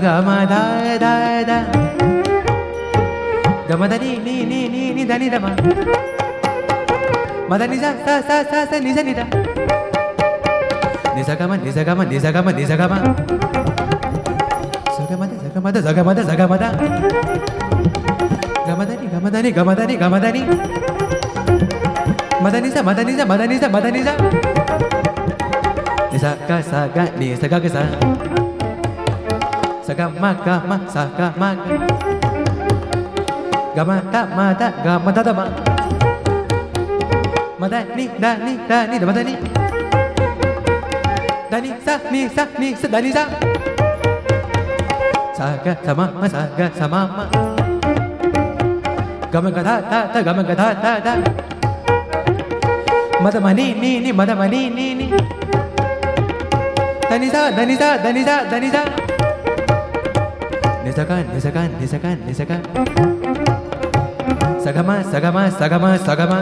ga ma da da da ga ma da ni ni ni ni ni da ni da ma. Ma da ni sa sa sa sa sa ni sa ni da. Ni sa ga ma ni sa ga ma ni sa ga ma ni sa ga ma sa ga ma da sa ga ma da sa ga ma da sa ga ma da. Ga ma da ni ga ma da ni ga ma da ni ga ma da ni ma da ni sa ma da ni sa ma da ni sa ma da ni sa ni sa ga sa ga ni sa ga ga sa gama gama sa gama gama ta ma ta gama ta ta ma. Ma da ni da ni da ni da ma da ni. Da ni sa ni sa ni sa da ni sa. Sa ga sama ma sa ga sama ma gama ga ta ta ta gama ga ta ta ta. Ma da ma ni ni ni ma da ma ni ni ni. Danisa, Danisa, Danisa, Danisa. Nisakan, nisakan, nisakan, nisakan. Sagama, sagama, sagama, sagama.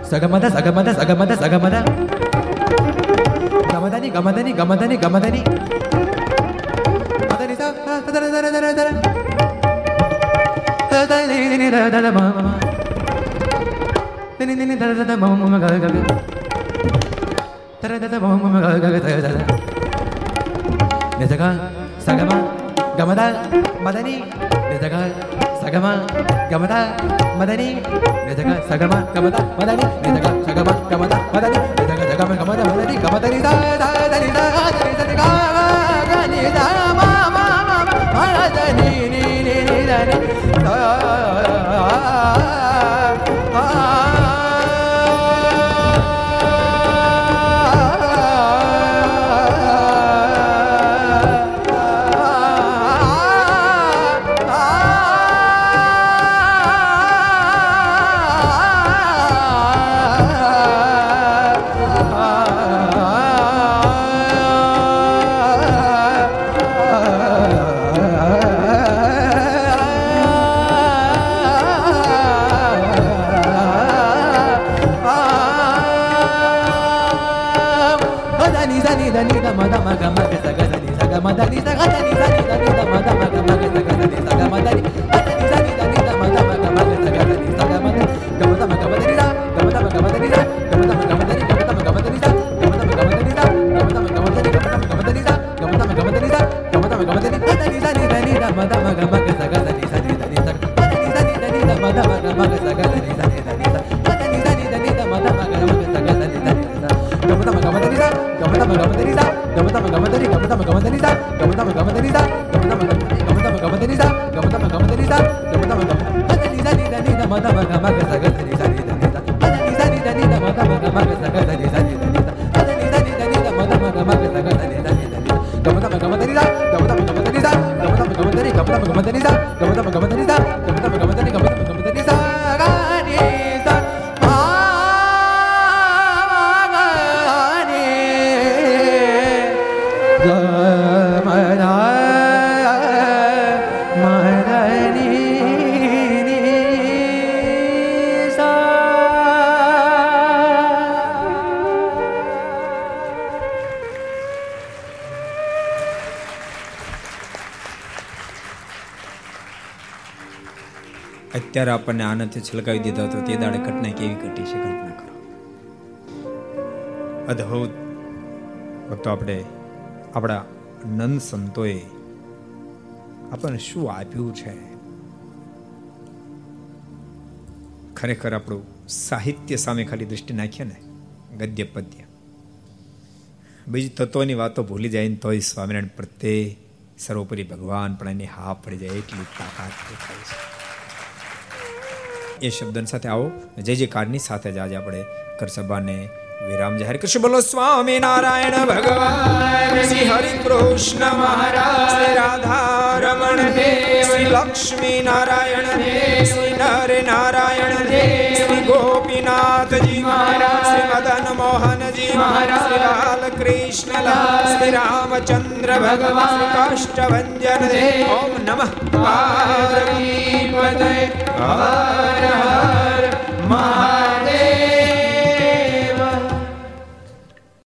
Sagamada, sagamada, sagamada, sagamada. Gamadani, gamadani, gamadani, gamadani. Madani sa, ta Sagama, Gamada, Madani, Nedaga, Sagama, Gamada, Madani, Nedaga, Sagama, Gamada, Madani, Nedaga, Sagama, Sagama, Gamada, Madani, Gamada, Gamada, Gamada, Gamada, Gamada, Gamada, Gamada, આપણને આનંદથી છલકાવી દીધો હતો તે દાડે ઘટના કેવી ઘટી છે કલ્પના કરો. અદ્ભુત ભક્તો આપણે, આપણા નંદ સંતોએ આપણને શું આપ્યું છે? ખરેખર આપણું સાહિત્ય સામે ખાલી દૃષ્ટિ નાખીએ ને? ગદ્ય પદ્ય. બીજી તત્વોની વાતો ભૂલી જાય ને તોય સ્વામિનારાયણ પ્રત્યે સર્વોપરી ભગવાન પણ એની હા પડી જાય, એટલી તાકાત દેખાય છે. એ શબ્દન સાથે આવો. જય જયકારની સાથે જ આજે આપણે કરસભાને વિરામ જાહેર કરશું. બોલો, સ્વામી નારાયણ ભગવાન, શ્રી હરિ કૃષ્ણ મહારાજ રાધા રમણ દેવ લક્ષ્મી નારાયણ દેવ નર નારાયણ દેવ ગોપીનાથજી મહારાજ, શ્રી મદન મોહનજી મહારાજ, શ્રી લાલ કૃષ્ણલાલ શ્રી રામચંદ્ર ભગવાન, કાષ્ટભંજન ઓમ નમઃ. પાર્વતી પતય હર હર મહાદેવ